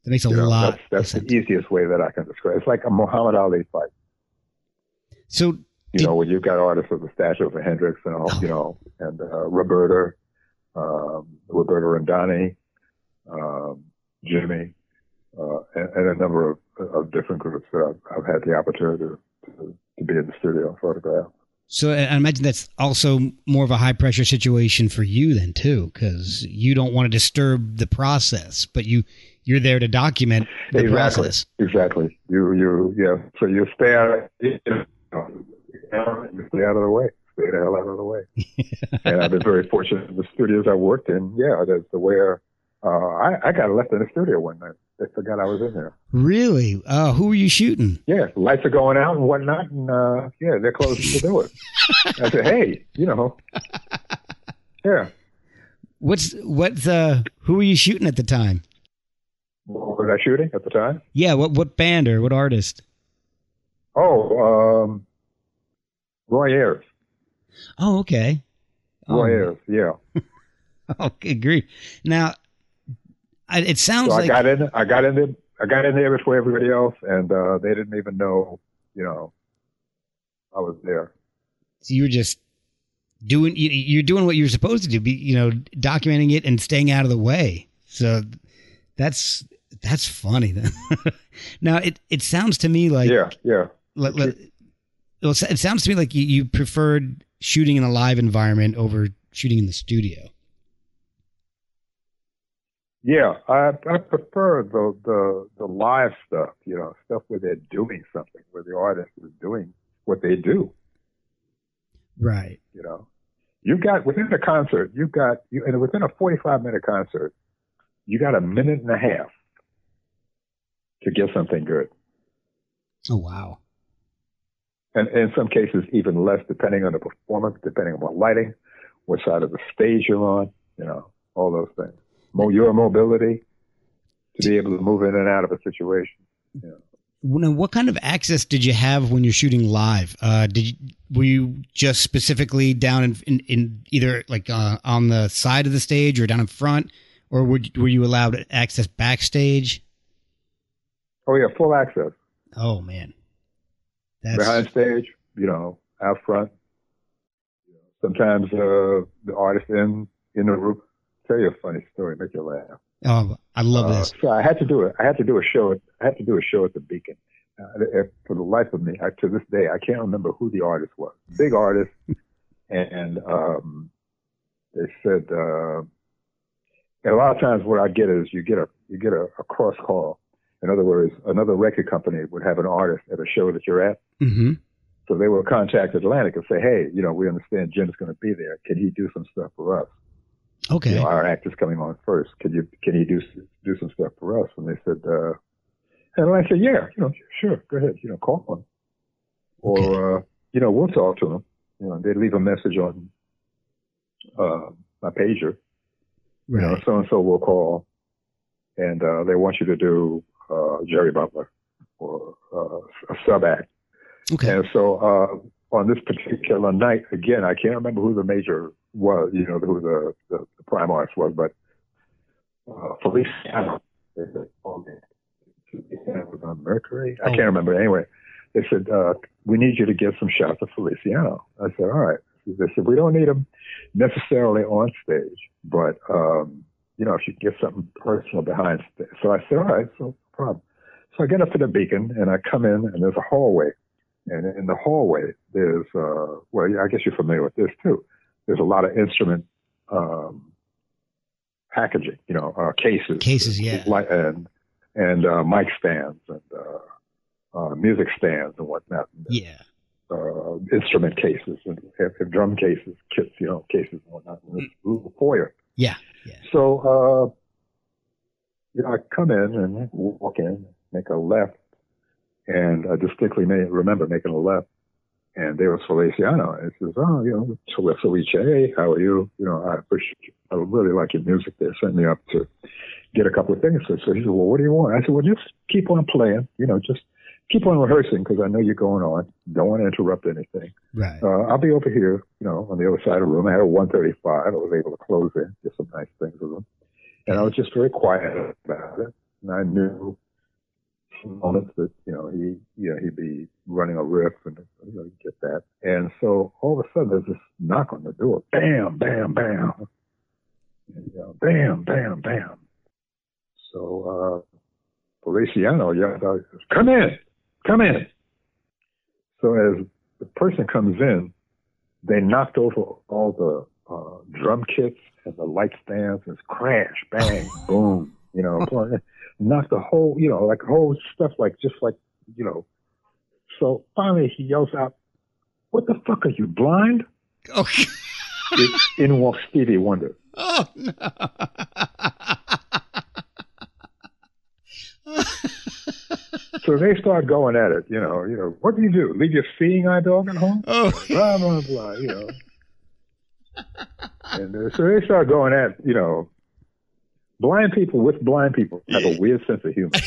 That makes a you know,
lot. That's, that's the easiest way that I can describe. It's like a Muhammad Ali fight.
So
you did, know when you've got artists of the stature of Hendrix and all, oh. you know, and uh, Roberta, um, Roberta Randani, um, Jimmy, uh, and, and, a number of, of different groups that I've, I've had the opportunity to, to, to, be in the studio and photograph.
So I imagine that's also more of a high pressure situation for you then too, because you don't want to disturb the process, but you you're there to document the
exactly.
process.
Exactly. You you yeah. So you stay out. You, know, you stay out of the way stay the hell out of the way. and I've been very fortunate in the studios I worked in. Yeah, that's the where Uh, I, I got left in the studio one night. They forgot I was in there.
Really? Uh, who were you shooting?
Yeah, lights are going out and whatnot, and uh, yeah, they're closing the door. I said, hey, you know, yeah.
What's what's uh? Who were you shooting at the time?
What was I shooting at the time?
Yeah. What what band or what artist?
Oh, um, Roy Ayers.
Oh, okay.
Roy
Oh,
Ayers, yeah.
Okay, great. Now, it sounds
So I
like
got in, I got in there, I got in there before everybody else, and uh, they didn't even know, you know, I was there.
you were just doing you, you're doing what you're supposed to do. Be you know documenting it and staying out of the way. So that's that's funny. Then now it it sounds to me like
yeah, yeah.
Let, it sounds to me like you, you preferred shooting in a live environment over shooting in the studio.
Yeah, I I prefer the the the live stuff, you know, stuff where they're doing something, where the artist is doing what they do.
Right.
You know, you got within the concert, you got you and within a forty five minute concert, you got a minute and a half to get something good,
Oh wow.
and in some cases even less, depending on the performance, depending on what lighting, what side of the stage you're on, you know, all those things. Your mobility to be able to move in and out of a situation.
Now, what kind of access did you have when you're shooting live? Uh, did you, were you just specifically down in, in, in either like uh, on the side of the stage or down in front, or were were you allowed access backstage?
Oh yeah, full access.
Oh man, that's
behind stage, you know, out front. Sometimes uh, the artist in in the room. Tell you a funny story, make you laugh.
oh I love
Uh,
this.
so I had to do it. I had to do a show. At, I had to do a show at the Beacon. Uh, for the life of me, I, to this day, I can't remember who the artist was. Big artist, and um, they said. Uh, and a lot of times, what I get is you get a you get a, a cross call. In other words, another record company would have an artist at a show that you're at.
hmm
So they will contact Atlantic and say, hey, you know, we understand Jim's going to be there. Can he do some stuff for us?
Okay.
You know, our act is coming on first. Can you, can he do, do some stuff for us? And they said, uh, and I said, yeah, you know, sure, go ahead, you know, call them, Or, uh, you know, we'll talk to them. You know, they leave a message on, uh, my pager. You know, so and so will call and, uh, they want you to do, uh, Jerry Butler or, uh, a sub act.
Okay.
And so uh, on this particular night, again, I can't remember who the major was, you know, who the, the, the prime artist was, but uh, Feliciano, they said, oh, man, Feliciano was on Mercury. I
Oh.
can't remember. Anyway, they said, uh, we need you to get some shots of Feliciano. I said, all right. They said, we don't need him necessarily on stage, but, um, you know, if you get something personal behind stage. So I said, all right, so no problem. So I get up to the beacon and I come in and there's a hallway. And in the hallway, there's, uh, well, I guess you're familiar with this too. There's a lot of instrument, um, packaging, you know, uh, cases.
Cases, yeah.
And, and, uh, mic stands and, uh, uh, music stands and whatnot.
Yeah.
Uh, instrument cases and, and drum cases, kits, you know, cases and whatnot. And this little foyer.
Yeah. Yeah.
So, uh, you know, I come in and walk in, make a left, and I distinctly may remember making a left, and they was Feliciano. And he says, "Oh, you know, so Felice, hey, how are you? You know, I appreciate, you. I really like your music. They sent me up to get a couple of things." So he said, "Well, what do you want?" I said, "Well, just keep on playing. You know, just keep on rehearsing because I know you're going on. Don't want to interrupt anything."
Right.
Uh, I'll be over here, you know, on the other side of the room. I had a 135. I was able to close in, get some nice things with them. And I was just very quiet about it. And I knew some moments that, you know, he, you know, he'd be running a riff and, you know, get that. And so all of a sudden there's this knock on the door. Bam, bam, bam. You know, bam, bam, bam. So, uh, Feliciano out, come in, come in. So as the person comes in, they knocked over all the uh, drum kits and the light stands. It's crash, bang, boom. You know, knocked the whole, you know, like whole stuff, like just like, you know. So finally he yells out, What the fuck are you blind?
Oh.
it, in walks Stevie Wonder.
Oh, no.
so they start going at it, you know, you know, what do you do? Leave your seeing eye dog at home?
Oh.
Blah, blah, blah, you know. and uh, so they start going at, you know, blind people with blind people have a weird sense of humor.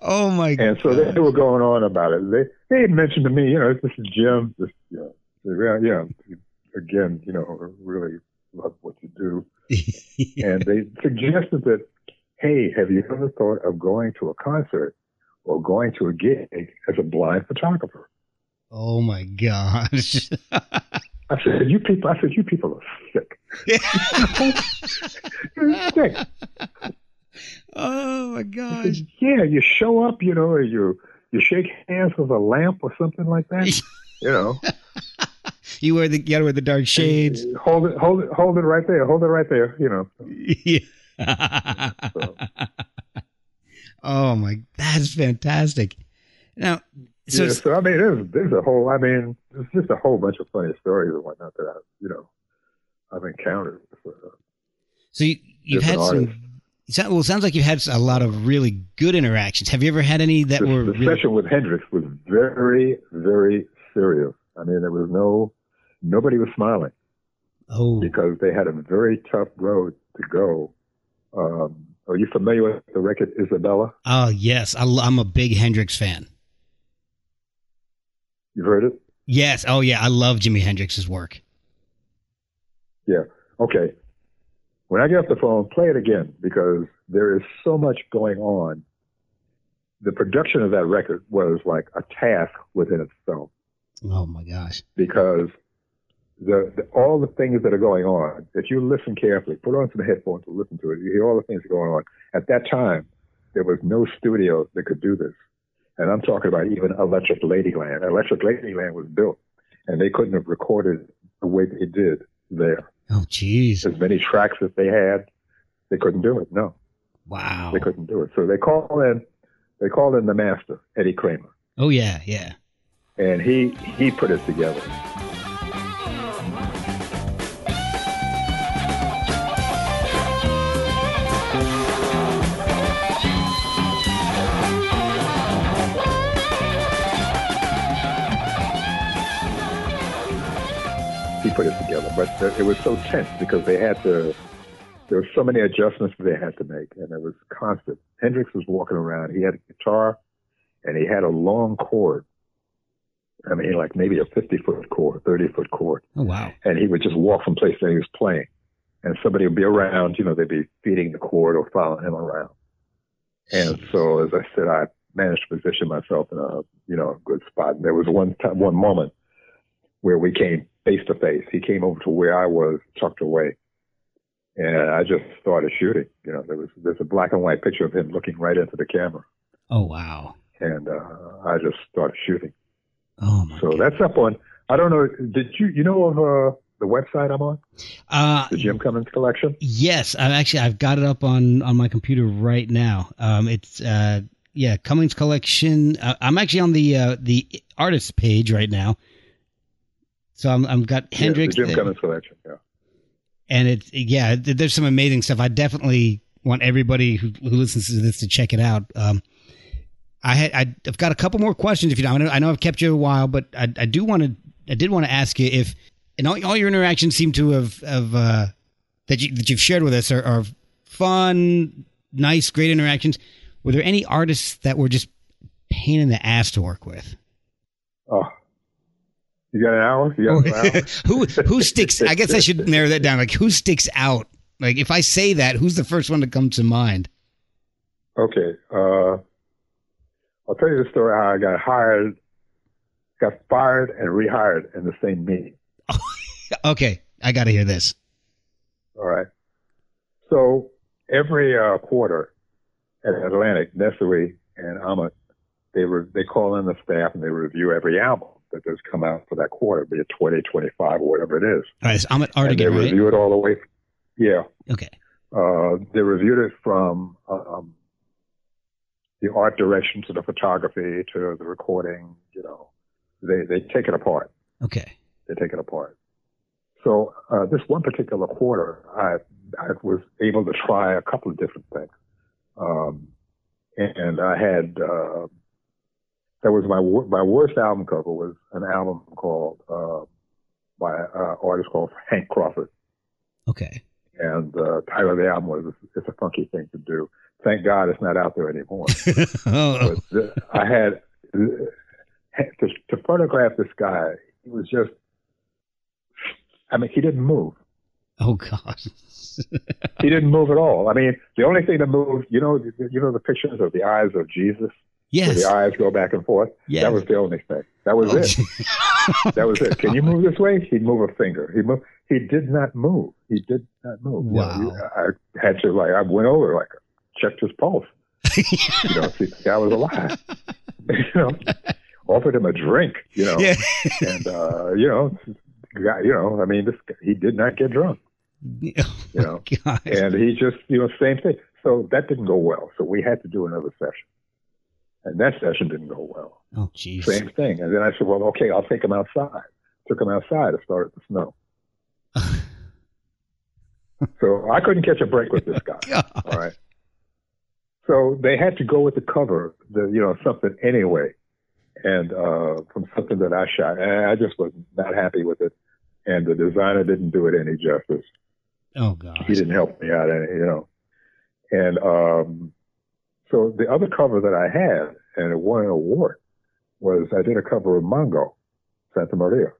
oh my god.
And so they were going on about it. They they mentioned to me, you know, this is Jim. This, you know, yeah, again, you know, really love what you do. And they suggested that, hey, have you ever thought of going to a concert or going to a gig as a blind photographer?
oh my gosh.
I said, you people, I said, you people are sick. Sick.
oh my
said, yeah, you show up, you know, or you you shake hands with a lamp or something like that. You know,
You wear the you gotta wear the dark shades.
hold it, hold it, hold it right there, hold it right there. You know,
Yeah.
So-
oh my, that's fantastic. Now, so
yeah, so I mean, there's there's a whole. I mean, there's just a whole bunch of funny stories and whatnot that I, you know, I've encountered. So,
so you, you've had some.
artists.
sound- Well, it sounds like you've had a lot of really good interactions. Have you ever had any that
the,
were
the
really?
session with Hendrix was very, very serious. I mean, there was no, nobody was smiling
Oh,
because they had a very tough road to go. Um, are you familiar with the record Izabella?
oh yes, I, I'm a big Hendrix fan.
You've heard it?
Yes. Oh yeah, I love Jimi Hendrix's work.
Yeah. Okay. When I get off the phone, play it again because there is so much going on. The production of that record was like a task within itself
Oh my gosh.
because the, the all the things that are going on, if you listen carefully, put on some headphones to listen to it, you hear all the things going on. At that time, there was no studio that could do this. And I'm talking about even Electric Ladyland. Electric Ladyland was built, and they couldn't have recorded the way they did there.
Oh jeez.
As many tracks as they had, they couldn't do it. No,
Wow.
they couldn't do it. So they call in, they called in the master, Eddie Kramer,
Oh yeah, yeah.
and he he put it together. Put it together, but uh, it was so tense because they had to. There were so many adjustments they had to make, and it was constant. Hendrix was walking around. He had a guitar, and he had a long cord. I mean, like maybe a 50 foot cord, 30 foot cord.
Oh wow.
And he would just walk from place that he was playing. And somebody would be around, you know, they'd be feeding the cord or following him around. And so, as I said, I managed to position myself in a, you know, a good spot. And there was one time, one moment where we came face to face. He came over to where I was tucked away. And I just started shooting. You know, there was, there's a black and white picture of him looking right into the camera.
Oh wow.
And, uh, I just started shooting.
Oh my.
So that's up on. I don't know. Did you you know of uh, the website I'm on?
Uh,
The Jim Cummins collection.
yes, I've actually I've got it up on on my computer right now. Um, it's uh, yeah, Cummins collection. Uh, I'm actually on the uh, the artist page right now. So I'm I'm got Hendrix
Yeah, the Jim. Cummins collection. Yeah.
and it's yeah, there's some amazing stuff. I definitely want everybody who, who listens to this to check it out. Um, I had I, I've got a couple more questions if you don't. I know, I know I've kept you a while, but I, I do want to I did want to ask you if and all, all your interactions seem to have of uh, that you that you've shared with us are, are fun, nice, great interactions. Were there any artists that were just pain in the ass to work with?
Oh, you got an hour? You got an hour?
who who sticks? I guess I should narrow that down. Like who sticks out? Like if I say that, who's the first one to come to mind?
Okay. Uh, I'll tell you the story how I got hired, got fired, and rehired in the same meeting.
Okay, I got to hear this.
All right. So every uh, quarter at Atlantic, Nesuhi and Ahmet, they were they call in the staff and they review every album that does come out for that quarter, be it 20, 25, or whatever it is.
All right, so I'm at
and they
right?
review it all the way. Yeah.
Okay.
Uh, they reviewed it from um, the art direction to the photography to the recording. You know, they they take it apart.
Okay.
They take it apart. So uh, this one particular quarter, I I was able to try a couple of different things, um, and I had uh, that was my my worst album cover was an album called uh, by an uh, artist called Hank Crawford,
Okay.
and the title of the album was "It's a Funky Thing to Do." Thank God it's not out there anymore.
oh,
the, I had to, to photograph this guy. He was just, I mean, he didn't move.
oh God.
He didn't move at all. I mean, the only thing that moved, you know, you know the pictures of the eyes of Jesus,
yes.
the eyes go back and forth.
Yes.
That was the only thing. That was
Oh,
it. That was it. Can you move this way? He'd move a finger. He moved. He did not move. He did not move. You know,
Wow.
I had to like. I went over like checked his pulse. you know, see guy was alive. you know, offered him a drink. You know,
yeah.
and uh, you know, guy. You know, I mean, this guy, he did not get drunk.
you
know,
God.
and he just you know same thing. So that didn't go well. So we had to do another session, and that session didn't go well.
oh, jeez.
Same thing. And then I said, well, okay, I'll take him outside. Took him outside. It started to snow. So I couldn't catch a break with this guy.
God.
All right. So they had to go with the cover, the you know something anyway, and uh, from something that I shot, and I just was not happy with it, and the designer didn't do it any justice.
Oh God.
He didn't help me out any, you know, and um, so the other cover that I had, and it won an award, was I did a cover of Mongo, Santamaria.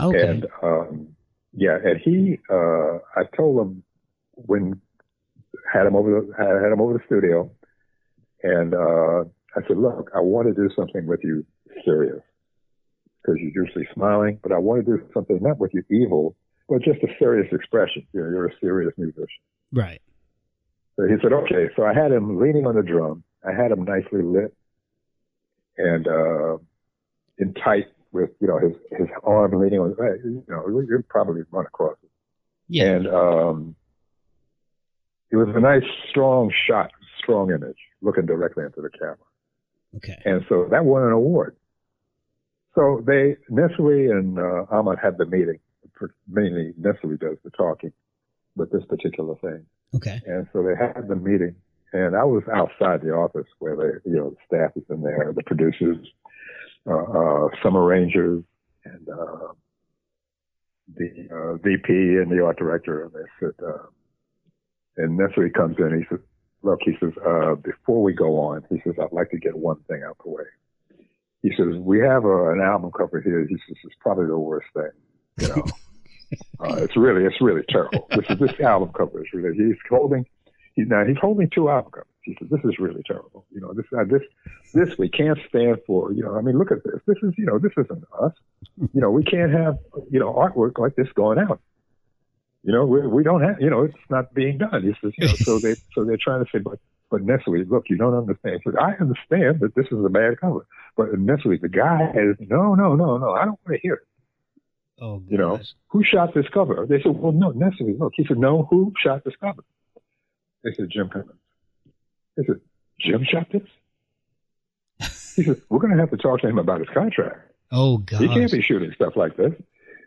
Okay.
And um, yeah, and he, uh, I told him when had him over the had him over the studio, and uh, I said, look, I want to do something with you serious because you're usually smiling, but I want to do something not with you evil, but just a serious expression. You know, you're a serious musician.
right.
So he said, okay. So I had him leaning on the drum. I had him nicely lit and uh, in tight with, you know, his, his arm leaning on, you know, you'd probably run across it.
Yeah.
And um, it was a nice, strong shot, strong image, looking directly into the camera.
okay.
And so that won an award. So they, Nesuhi and uh, Ahmet had the meeting. Mainly Nesuhi does the talking with this particular thing.
Okay.
And so they had the meeting, and I was outside the office where they, you know, the staff is in there, the producers, uh, uh, some arrangers, and uh, the uh, VP and the art director. And they said, uh, and Nesuhi comes in. He says, "Look," he says, uh, "before we go on, he says, I'd like to get one thing out the way." He says, "We have a, an album cover here." He says, "It's probably the worst thing, you know." Uh, it's really, it's really terrible. This is this album cover is really. He's holding, he's now he's holding two album covers. He says, "This is really terrible. You know, this, uh, this, this we can't stand for. You know, I mean, look at this. This is, you know, this isn't us. You know, we can't have, you know, artwork like this going out. You know, we, we don't have, you know, it's not being done. He says, you know, so they, so they're trying to say, but, but Nesuhi, look, you don't understand. Says, I understand that this is a bad cover, but Nesuhi, the guy has, no, no, no, no, I don't want to hear it.
Oh,
You know, who shot this cover? They said, well, no, Nesuhi, look. He said, no, who shot this cover? They said, Jim Cummins. They said, Jim shot this? He said, we're going to have to talk to him about his contract.
Oh God.
He can't be shooting stuff like this.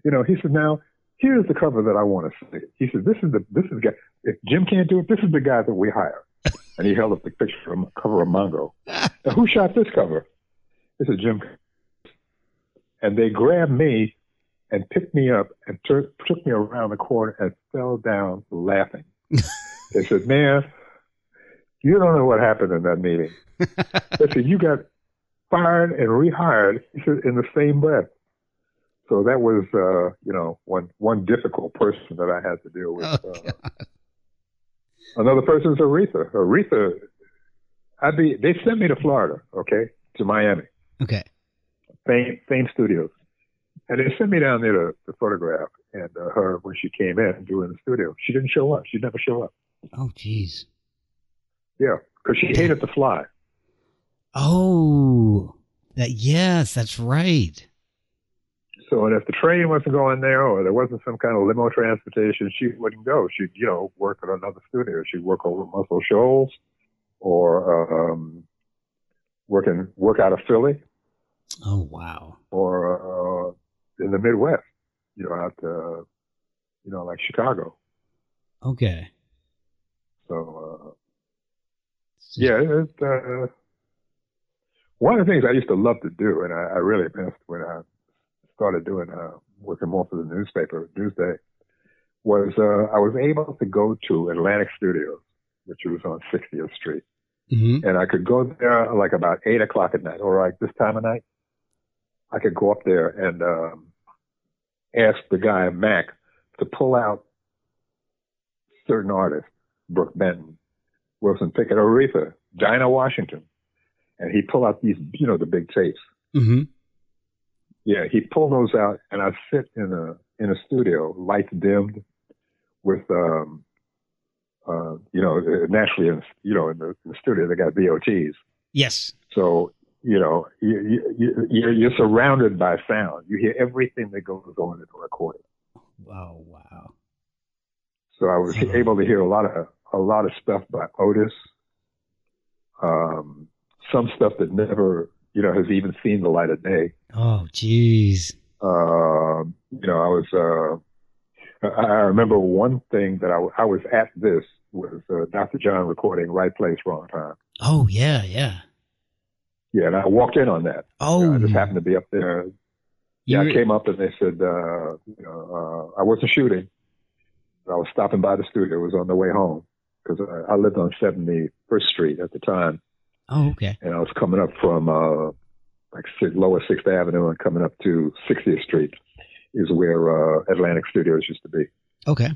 You know, he said, now, here's the cover that I want to see. He said, this is the, this is the guy. If Jim can't do it, this is the guy that we hire. And he held up the picture from cover of Mongo. Now, who shot this cover? This is Jim. And they grabbed me and picked me up and tur- took me around the corner and fell down laughing. they said, man, you don't know what happened in that meeting. they said, you got fired and rehired he said, in the same breath. So that was, uh, you know, one one difficult person that I had to deal with.
Oh,
uh, another person is Aretha. Aretha, I'd be. They sent me to Florida, okay, to Miami,
Okay.
Fame Fame Studios, and they sent me down there to, to photograph. And uh, her when she came in and do in the studio, she didn't show up. She'd never show up.
Oh, jeez.
Yeah, because she hated to fly.
Oh, that. Yes, that's right.
So, and if the train wasn't going there or there wasn't some kind of limo transportation, she wouldn't go. She'd, you know, work at another studio. She'd work over Muscle Shoals or um, work, in, work out of Philly
Oh, wow.
or uh, in the Midwest, you know, out, to, you know, like Chicago.
Okay.
So, uh, Yeah, it, uh, one of the things I used to love to do, and I, I really missed when I started doing uh, working more for the newspaper, Newsday, was uh, I was able to go to Atlantic Studios, which was on 60th Street,
Mm-hmm.
and I could go there like about eight o'clock at night, or like this time of night. I could go up there and um, ask the guy Mac to pull out certain artists, Brook Benton, Wilson Pickett, Aretha, Dinah Washington, and he'd pull out these, you know, the big tapes.
Mm-hmm.
Yeah, he pulled those out, and I'd sit in a in a studio, lights dimmed, with um, uh, you know, naturally, in, you know, in the, in the studio they got VOTs,
Yes.
so you know, you, you, you, you're, you're surrounded by sound. You hear everything that goes on in the recording.
Oh wow.
So I was able to hear a lot of a lot of stuff by Otis, um, some stuff that never, you know, has even seen the light of day.
Oh jeez.
Um, you know, I was. Uh, I I remember one thing that I, I was at this was uh, Dr. John recording "Right Place, Wrong Time."
Oh yeah, yeah.
Yeah, and I walked in on that.
Oh,
I just happened to be up there.
you
Yeah, I came up and they said, uh, you know, uh, I wasn't shooting. I was stopping by the studio. It was on the way home because I, I lived on 71st Street at the time,
oh okay.
and I was coming up from uh, like Lower Sixth Avenue and coming up to 60th Street is where uh, Atlantic Studios used to be.
Okay.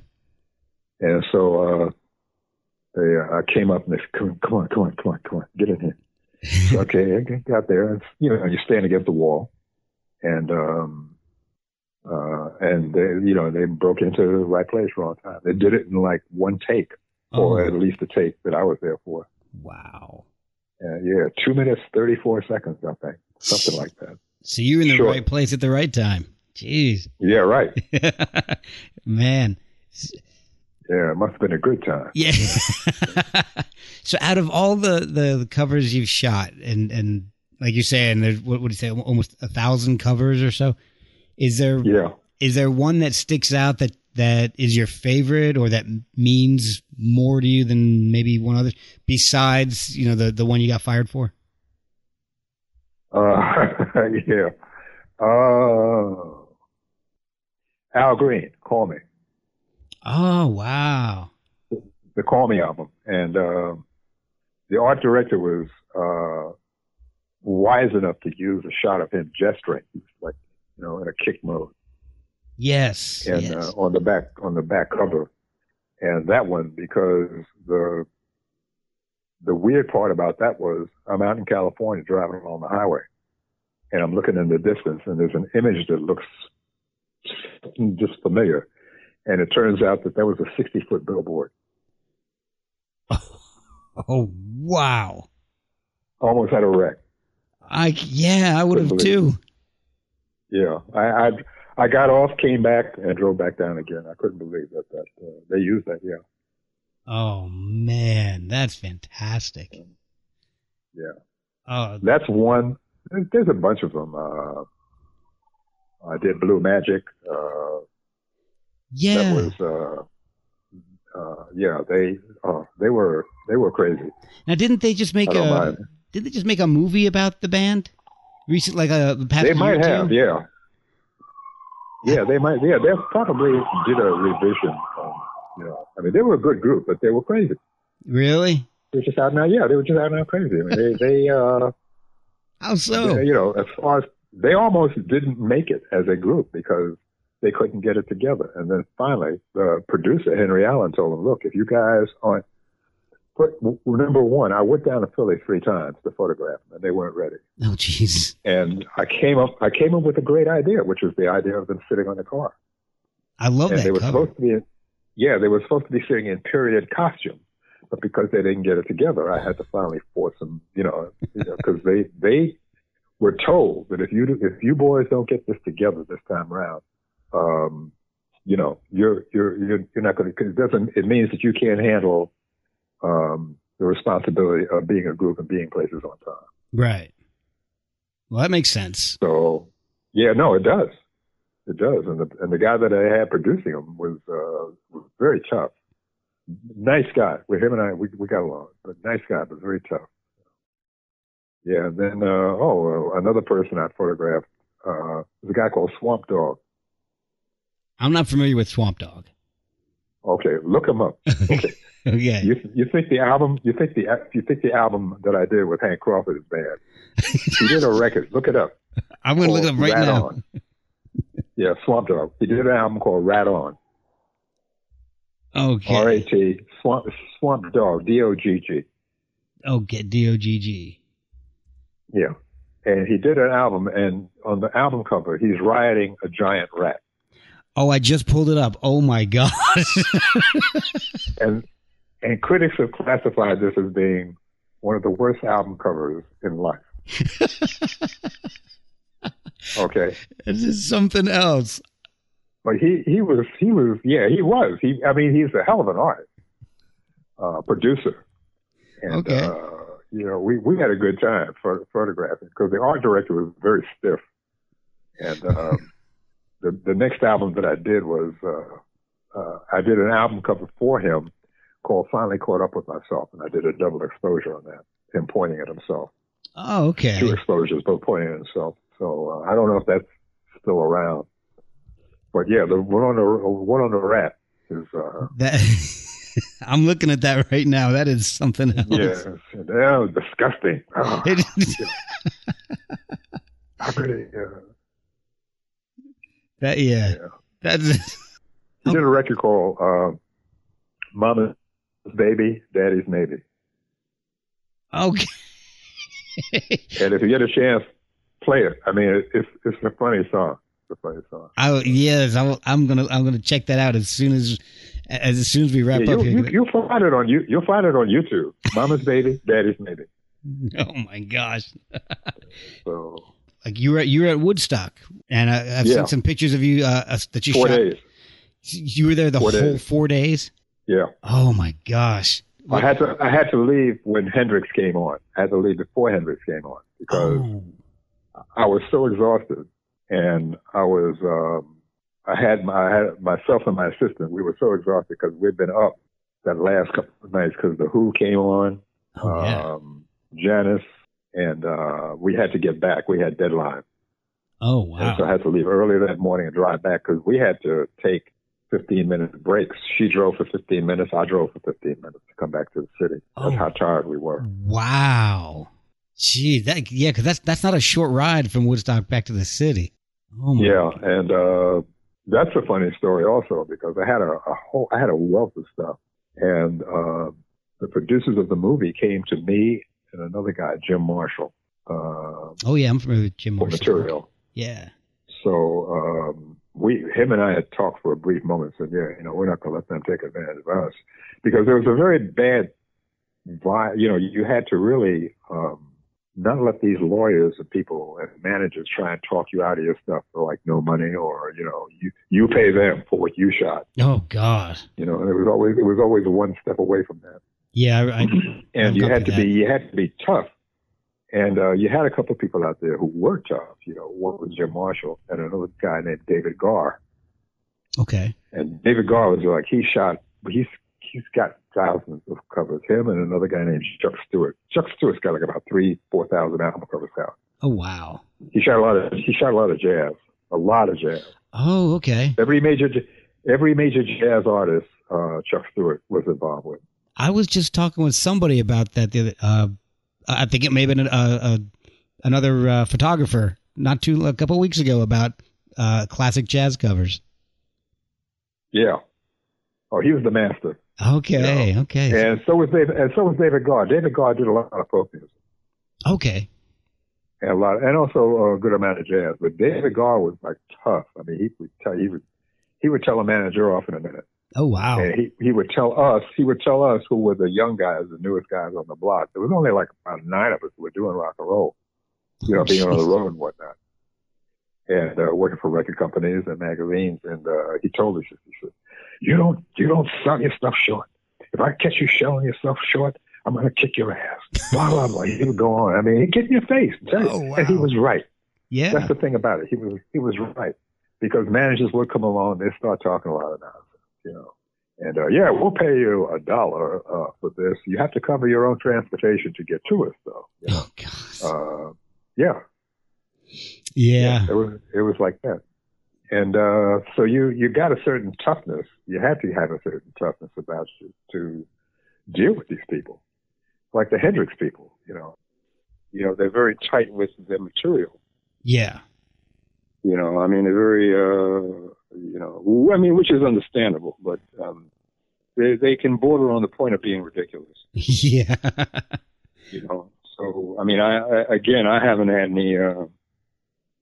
And so uh, they, uh, I came up and they said, come on, come on, come on, come on, come on, get in here. Okay, I got there, and you know, you stand against the wall, and um, uh, and they, you know, they broke into the right place, wrong time. They did it in like one take, or at
oh,
least the take that I was there for.
wow.
And yeah, two minutes thirty four seconds, I think, something like that.
So you're in the
Sure.
right place at the right time. Jeez.
Yeah, right.
Man.
Yeah, it must have been a good time.
Yeah. so out of all the, the the covers you've shot and and like you're saying there's what would you say almost a thousand covers or so is there
Yeah.
Is there one that sticks out that that is your favorite or that means more to you than maybe one other besides you know the the one you got fired for
Uh, yeah. Uh, Al Green, call me.
Oh wow.
The Call Me album, and uh, the art director was uh, wise enough to use a shot of him gesturing, He was like you know in a kick mode,
yes
and
yes.
uh, on the back on the back cover, and that one because the the weird part about that was I'm out in California driving along the highway, and I'm looking in the distance, and there's an image that looks just familiar, and it turns out that that was a 60 foot billboard.
oh wow
almost had a wreck.
i yeah i would have too
Yeah, I, I I got off, came back, and drove back down again. I couldn't believe that that uh, they used that. Yeah,
oh man that's fantastic
yeah.
oh
That's one. There's, there's a bunch of them. Uh, I did Blue Magic. Uh,
yeah
That was. Uh, uh, yeah, they uh, they were they were crazy.
Now, didn't they just make a?
mind.
Did they just make a movie about the band? Recent, like a the past
They might have.
two?
Yeah. Yeah, they might. Yeah, they probably did a revision. Um, you know, I mean, they were a good group, but they were crazy.
Really?
They were just out now. Yeah, they were just out now crazy. I mean, they they uh,
How so?
you know, as far as they almost didn't make it as a group because they couldn't get it together. And then finally, the producer Henry Allen told them, "Look, if you guys aren't put number one, I went down to Philly three times to photograph them, and they weren't ready.
Oh, jeez.
And I came up, I came up with a great idea, which was the idea of them sitting on the car.
I love
and
that
they were
cover.
supposed to be, yeah, they were supposed to be sitting in period costume, but because they didn't get it together, I had to finally force them, you know, because they they were told that if you do- if you boys don't get this together this time around, um, you know, you're you're you're, you're not going to. It doesn't. It means that you can't handle um, the responsibility of being a group and being places on time.
Right. Well, that makes sense.
So, yeah, no, it does. It does. And the and the guy that I had producing them was uh, was very tough, nice guy. With him and I, we we got along, but nice guy, but very tough. Yeah. And then uh, oh, uh, another person I photographed uh, was a guy called Swamp Dogg.
I'm not familiar with Swamp Dogg.
Okay, look him up. Okay.
Okay.
You you think the album? You think the you think the album that I did with Hank Crawford is bad? he did a record. Look it up.
I'm going to look it up right
Rat
now.
On. Yeah, Swamp Dogg. He did an album called Rat On.
Okay.
R A T Swamp Swamp Dogg D O G G.
Okay. D O G G.
Yeah, and he did an album, and on the album cover, he's riding a giant rat,
Oh, I just pulled it up. Oh my gosh.
and and critics have classified this as being one of the worst album covers in life. okay,
this is something else.
but he he was he was yeah he was he I mean he's a hell of an artist, uh, producer, and
Okay.
uh, you know we we had a good time pho- photographing because the art director was very stiff, and um, the the next album that I did was uh, uh, I did an album cover for him called Finally Caught Up with Myself, and I did a double exposure on that, him pointing at himself,
Oh, okay.
two exposures, both pointing at himself. So uh, I don't know if that's still around, but yeah, the one on the one on the rat is uh,
That I'm looking at that right now. That is something else.
yeah, yeah, disgusting. Oh,
It-
I really, uh,
that yeah.
Yeah.
That's
he did a record called uh, "Mama's Baby, Daddy's Maybe,"
okay.
and if you get a chance, play it. I mean, it, it's it's a funny song. It's a funny song.
I yes, I, am gonna I'm gonna check that out as soon as as, soon as we wrap
Yeah,
up
you, you,
here.
you'll find it on you. You'll find it on YouTube. Mama's Baby, Daddy's Maybe.
oh my gosh!
So
Like you were at, you were at Woodstock, and I, I've
Yeah.
seen some pictures of you uh, uh, that you
four
shot.
days.
You were there the
Four
whole
days.
four days.
Yeah.
Oh my gosh!
I had to I had to leave when Hendrix came on. I had to leave before Hendrix came on because
Oh,
I was so exhausted, and I was um, I had my I had myself and my assistant. We were so exhausted because we'd been up that last couple of nights because the Who came on,
oh yeah.
um, Janis, and uh, we had to get back. We had deadline,
Oh
and
wow.
so I had to leave early that morning and drive back because we had to take 15 minute breaks. She drove for 15 minutes. I drove for 15 minutes to come back to the city. That's
Oh.
how tired we were.
Wow. Gee, that yeah, because that's that's not a short ride from Woodstock back to the city. Oh my
Yeah, and uh, that's a funny story also because I had a, a whole I had a wealth of stuff, and uh, the producers of the movie came to me and another guy, Jim Marshall, uh,
Oh yeah, I'm familiar with Jim Marshall.
material.
Yeah.
So um, we, him and I had talked for a brief moment. Said, yeah, you know, we're not going to let them take advantage of us because there was a very bad vibe. You know, you had to really um, not let these lawyers and people and managers try and talk you out of your stuff for like no money or you know, you you pay them for what you shot.
Oh God.
You know, and it was always it was always one step away from that.
Yeah. I, I,
And you had
to
to be you had to be tough. And uh, you had a couple of people out there who were tough. You know, one was Jim Marshall and another guy named David Gahr.
okay.
And David Gahr was like he shot. He's he's got thousands of covers. Him and another guy named Chuck Stewart. Chuck Stewart's got like about three, four thousand album covers out.
Oh wow.
He shot a lot of he shot a lot of jazz, a lot of jazz.
Oh okay.
Every major every major jazz artist uh, Chuck Stewart was involved with.
I was just talking with somebody about that. The other, uh, I think it may have been uh, uh, another uh, photographer not too a couple weeks ago about uh, classic jazz covers.
Yeah. Oh, he was the master.
Okay. Okay.
And so was David. And so was David Gahr. David Gahr did a lot of folk music
Okay.
and a lot, and also a good amount of jazz. But David Gahr was like tough. I mean, he would tell he would he would tell a manager off in a minute.
Oh wow.
And he, he would tell us, he would tell us who were the young guys, the newest guys on the block. There was only like about nine of us who were doing rock and roll, you know, being on the road and whatnot. And, uh, working for record companies and magazines. And, uh, he told us, he said, you don't, you don't sell your stuff short. If I catch you selling your stuff short, I'm going to kick your ass. Blah, blah, blah. He would go on. I mean, he'd get in your face. and tell you.
Oh,
And he was right.
Yeah.
That's the thing about it. He was he was right because managers would come along, they start talking a lot of nonsense, you know, And uh, yeah, we'll pay you a dollar uh, for this. You have to cover your own transportation to get to us, though. You know?
Oh God.
Uh, yeah,
Yeah.
it was it was like that. And uh, so you you got a certain toughness. You had to have a certain toughness about you to deal with these people, like the Hendrix people. You know, you know they're very tight with their material.
Yeah.
You know, I mean, they're very, uh, you know, I mean, which is understandable, but um, they they can border on the point of being ridiculous.
Yeah.
You know, so I mean, I, I again, I haven't had any. Uh,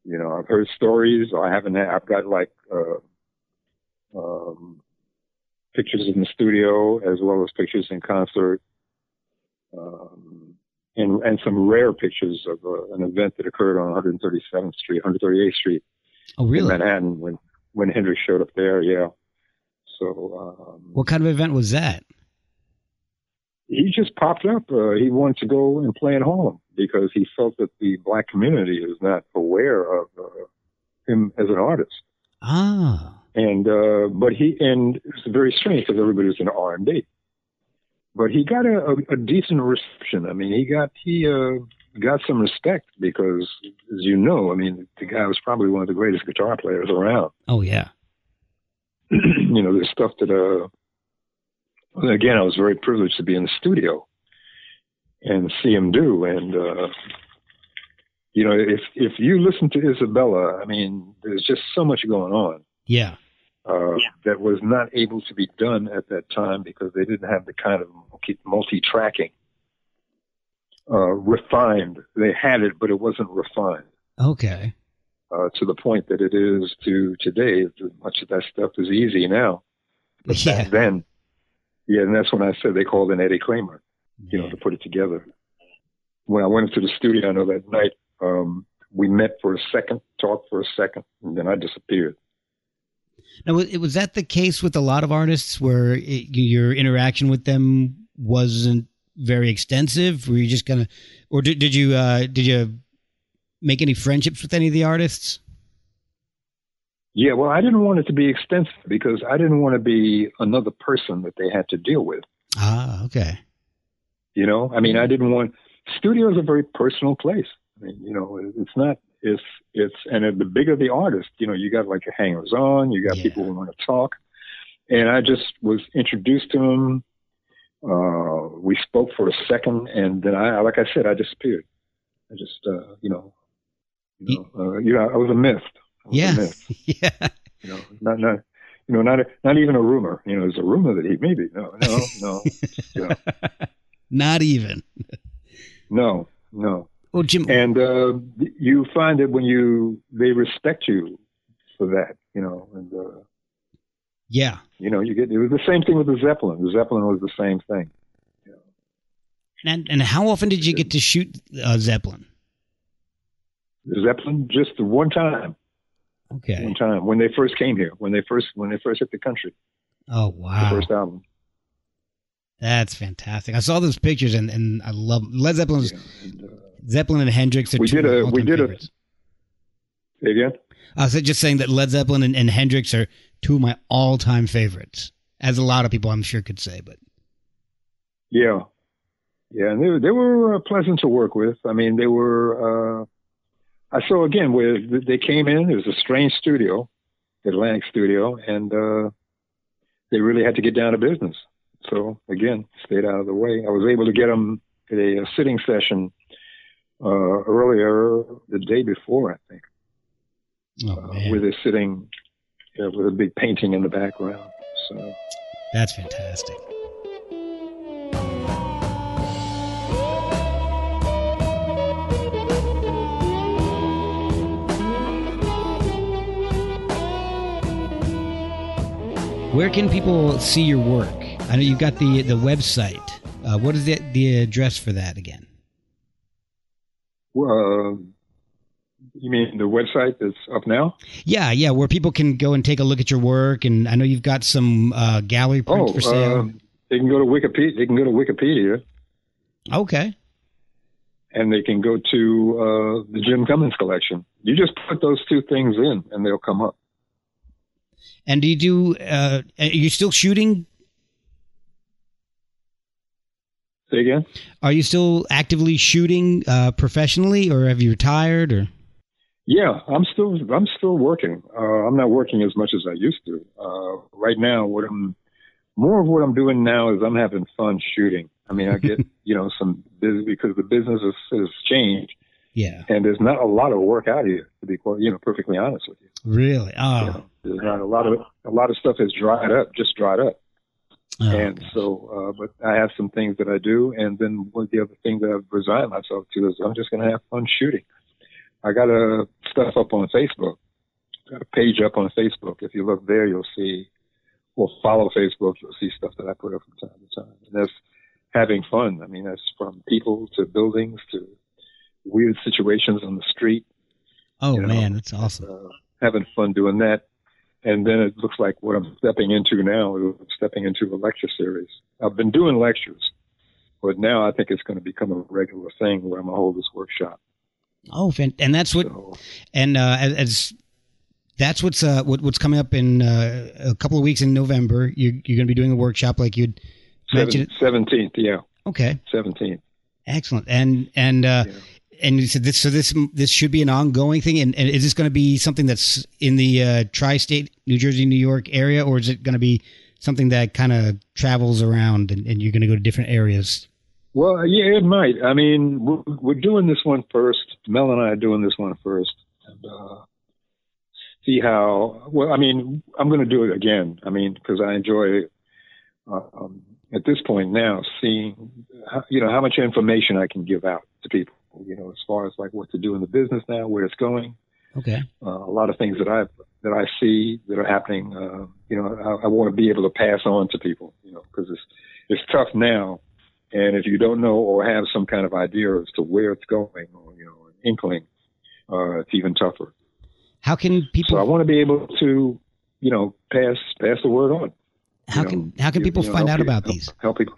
you know, I've heard stories. I haven't. Had, I've got like uh, um, pictures in the studio as well as pictures in concert, um, and and some rare pictures of uh, an event that occurred on 137th Street, 138th Street
oh
in
really?
Manhattan when when Hendrix showed up there. Yeah. So um,
What kind of event was that?
he just popped up. Uh, he wanted to go and play in Harlem because he felt that the black community is not aware of uh, him as an artist.
Ah.
And uh, but he and it's very strange because everybody was in R and B. But he got a, a, a decent reception. I mean, he got he uh, got some respect because, as you know, I mean, the guy was probably one of the greatest guitar players around.
Oh yeah.
you know, there's stuff that, uh, again, I was very privileged to be in the studio and see him do. And, uh, you know, if, if you listen to Izabella, I mean, there's just so much going on,
Yeah.
uh, that was not able to be done at that time because they didn't have the kind of multi tracking, uh, refined. They had it, but it wasn't refined
Okay.
uh, to the point that it is to today. Much of that stuff is easy now. But
Yeah.
back then, yeah, and that's when I said they called in Eddie Kramer, you know, to put it together. When I went into the studio, I know that night, um, we met for a second, talked for a second, and then I disappeared.
Now, was, was that the case with a lot of artists where it, your interaction with them wasn't very extensive? Were you just gonna, or did, did you uh, did you make any friendships with any of the artists?
Yeah, well, I didn't want it to be extensive because I didn't want to be another person that they had to deal with.
Ah, okay.
You know, I mean, I didn't want. Studio is a very personal place. I mean, you know, it's not. It's it's and the bigger the artist, you know, you got like your hangers on, you got
Yeah.
people who want to talk, and I just was introduced to him. Uh, we spoke for a second, and then I, like I said, I disappeared. I just, uh, you know, you know, uh, you know, I was a myth. I was a
Yeah.
myth.
yeah.
You know, not not. You know, not not even a rumor. You know, it's a rumor that he maybe no no no you know,
Not even.
no no.
Well, Jim.
and uh, you find that when you they respect you for that, you know, and uh,
yeah.
you know you get it was the same thing with the Zeppelin. The Zeppelin was the same thing.
And and how often did you get to shoot uh, Zeppelin?
The Zeppelin just the one time,
Okay.
one time when they first came here, when they first when they first hit the country,
Oh
the
wow.
first album.
That's fantastic. I saw those pictures and, and I love Led Zeppelin's
Yeah. And, uh,
Zeppelin and Hendrix. Are
We
two
did a- we did a-
favorites.
say again.
I was just saying that Led Zeppelin and, and Hendrix are two of my all-time favorites, as a lot of people I'm sure could say. But
Yeah, yeah, and they were- they were uh, pleasant to work with. I mean, they were. Uh, I saw again where they came in. It was a strange studio, Atlantic studio, and uh, they really had to get down to business. So again, stayed out of the way. I was able to get them a, a sitting session uh, earlier the day before, I think,
oh
uh, where they're sitting uh, with a big painting in the background. So.
that's fantastic. Where can people see your work? I know you've got the the website. Uh, what is the the address for that again?
Well, you mean the website that's up now?
Yeah, yeah, where people can go and take a look at your work, and I know you've got some uh, gallery prints
Oh,
for sale.
uh, they can go to Wikipedia. They can go to Wikipedia,
okay,
and they can go to uh, the Jim Cummins collection. You just put those two things in, and they'll come up.
and do you do? Uh, are you still shooting
Say again.
Are you still actively shooting uh, professionally, or have you retired? Or
yeah, I'm still I'm still working. Uh, I'm not working as much as I used to. Uh, right now, what I'm more of what I'm doing now is I'm having fun shooting. I mean, I get you know some busy because the business has, has changed.
Yeah,
and there's not a lot of work out here to be quite you know perfectly honest with you.
Really? Oh, you
know, there's not a lot of a lot of stuff has dried up, just dried up. Oh, and so, uh, but I have some things that I do, and then one of the other things that I've resigned myself to is I'm just going to have fun shooting. I got a stuff up on Facebook, got a page up on Facebook. If you look there, you'll see, well, follow Facebook, you'll see stuff that I put up from time to time, and that's having fun. I mean, that's from people to buildings to weird situations on the street.
Oh you know, man, that's awesome. Uh,
having fun doing that and then it looks like what I'm stepping into now is stepping into a lecture series. I've been doing lectures, but now I think it's going to become a regular thing where I'm going to hold this workshop.
Oh, and that's what, so, and uh, as that's what's uh, what, what's coming up in uh, a couple of weeks in November. You're, you're going to be doing a workshop like you'd mentioned.
Seventeenth, yeah.
Okay.
Seventeenth.
Excellent, and and uh, yeah and you said this, so this this should be an ongoing thing, and, and is this going to be something that's in the uh, tri-state, New Jersey, New York area, or is it going to be something that kind of travels around, and, and you're going to go to different areas?
Well, yeah, it might. I mean, we're, we're doing this one first. Mel and I are doing this one first, and uh, see how. Well, I mean, I'm going to do it again. I mean, because I enjoy. Uh, um, at this point now, seeing how, you know how much information I can give out to people you know, as far as like what to do in the business now, where it's going.
Okay.
Uh, a lot of things that I that I see that are happening, uh, you know, I, I want to be able to pass on to people, you know, because it's it's tough now, and if you don't know or have some kind of idea as to where it's going, or you know, an inkling, uh, it's even tougher.
How can people?
So I want to be able to, you know, pass pass the word on.
How can know, how can people you know, find out about
help,
these?
Help people.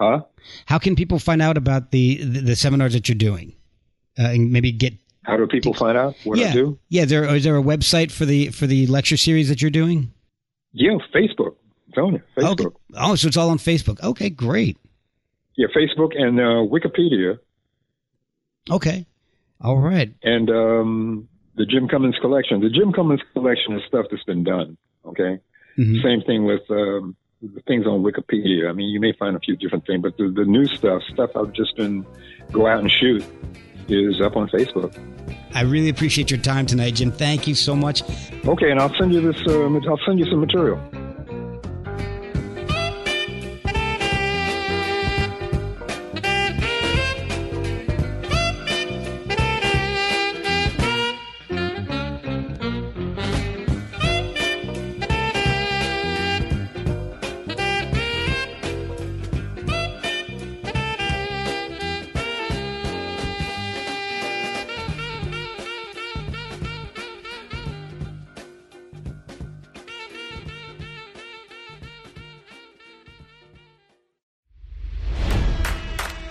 Huh?
How can people find out about the the, the seminars that you're doing, uh, and maybe get?
How do people find out what
yeah.
I do?
Yeah, is there is there a website for the for the lecture series that you're doing?
Yeah, Facebook. Tony, Facebook.
Okay. Oh, so it's all on Facebook. Okay, great.
Yeah, Facebook and uh, Wikipedia.
Okay. All right.
And um, the Jim Cummins collection. The Jim Cummins collection is stuff that's been done. Okay. Mm-hmm. Same thing with um, the things on Wikipedia. I mean, you may find a few different things, but the, the new stuff, stuff I've just been go out and shoot, is up on Facebook.
I really appreciate your time tonight, Jim. Thank you so much.
Okay, and I'll send you this. Uh, I'll send you some material.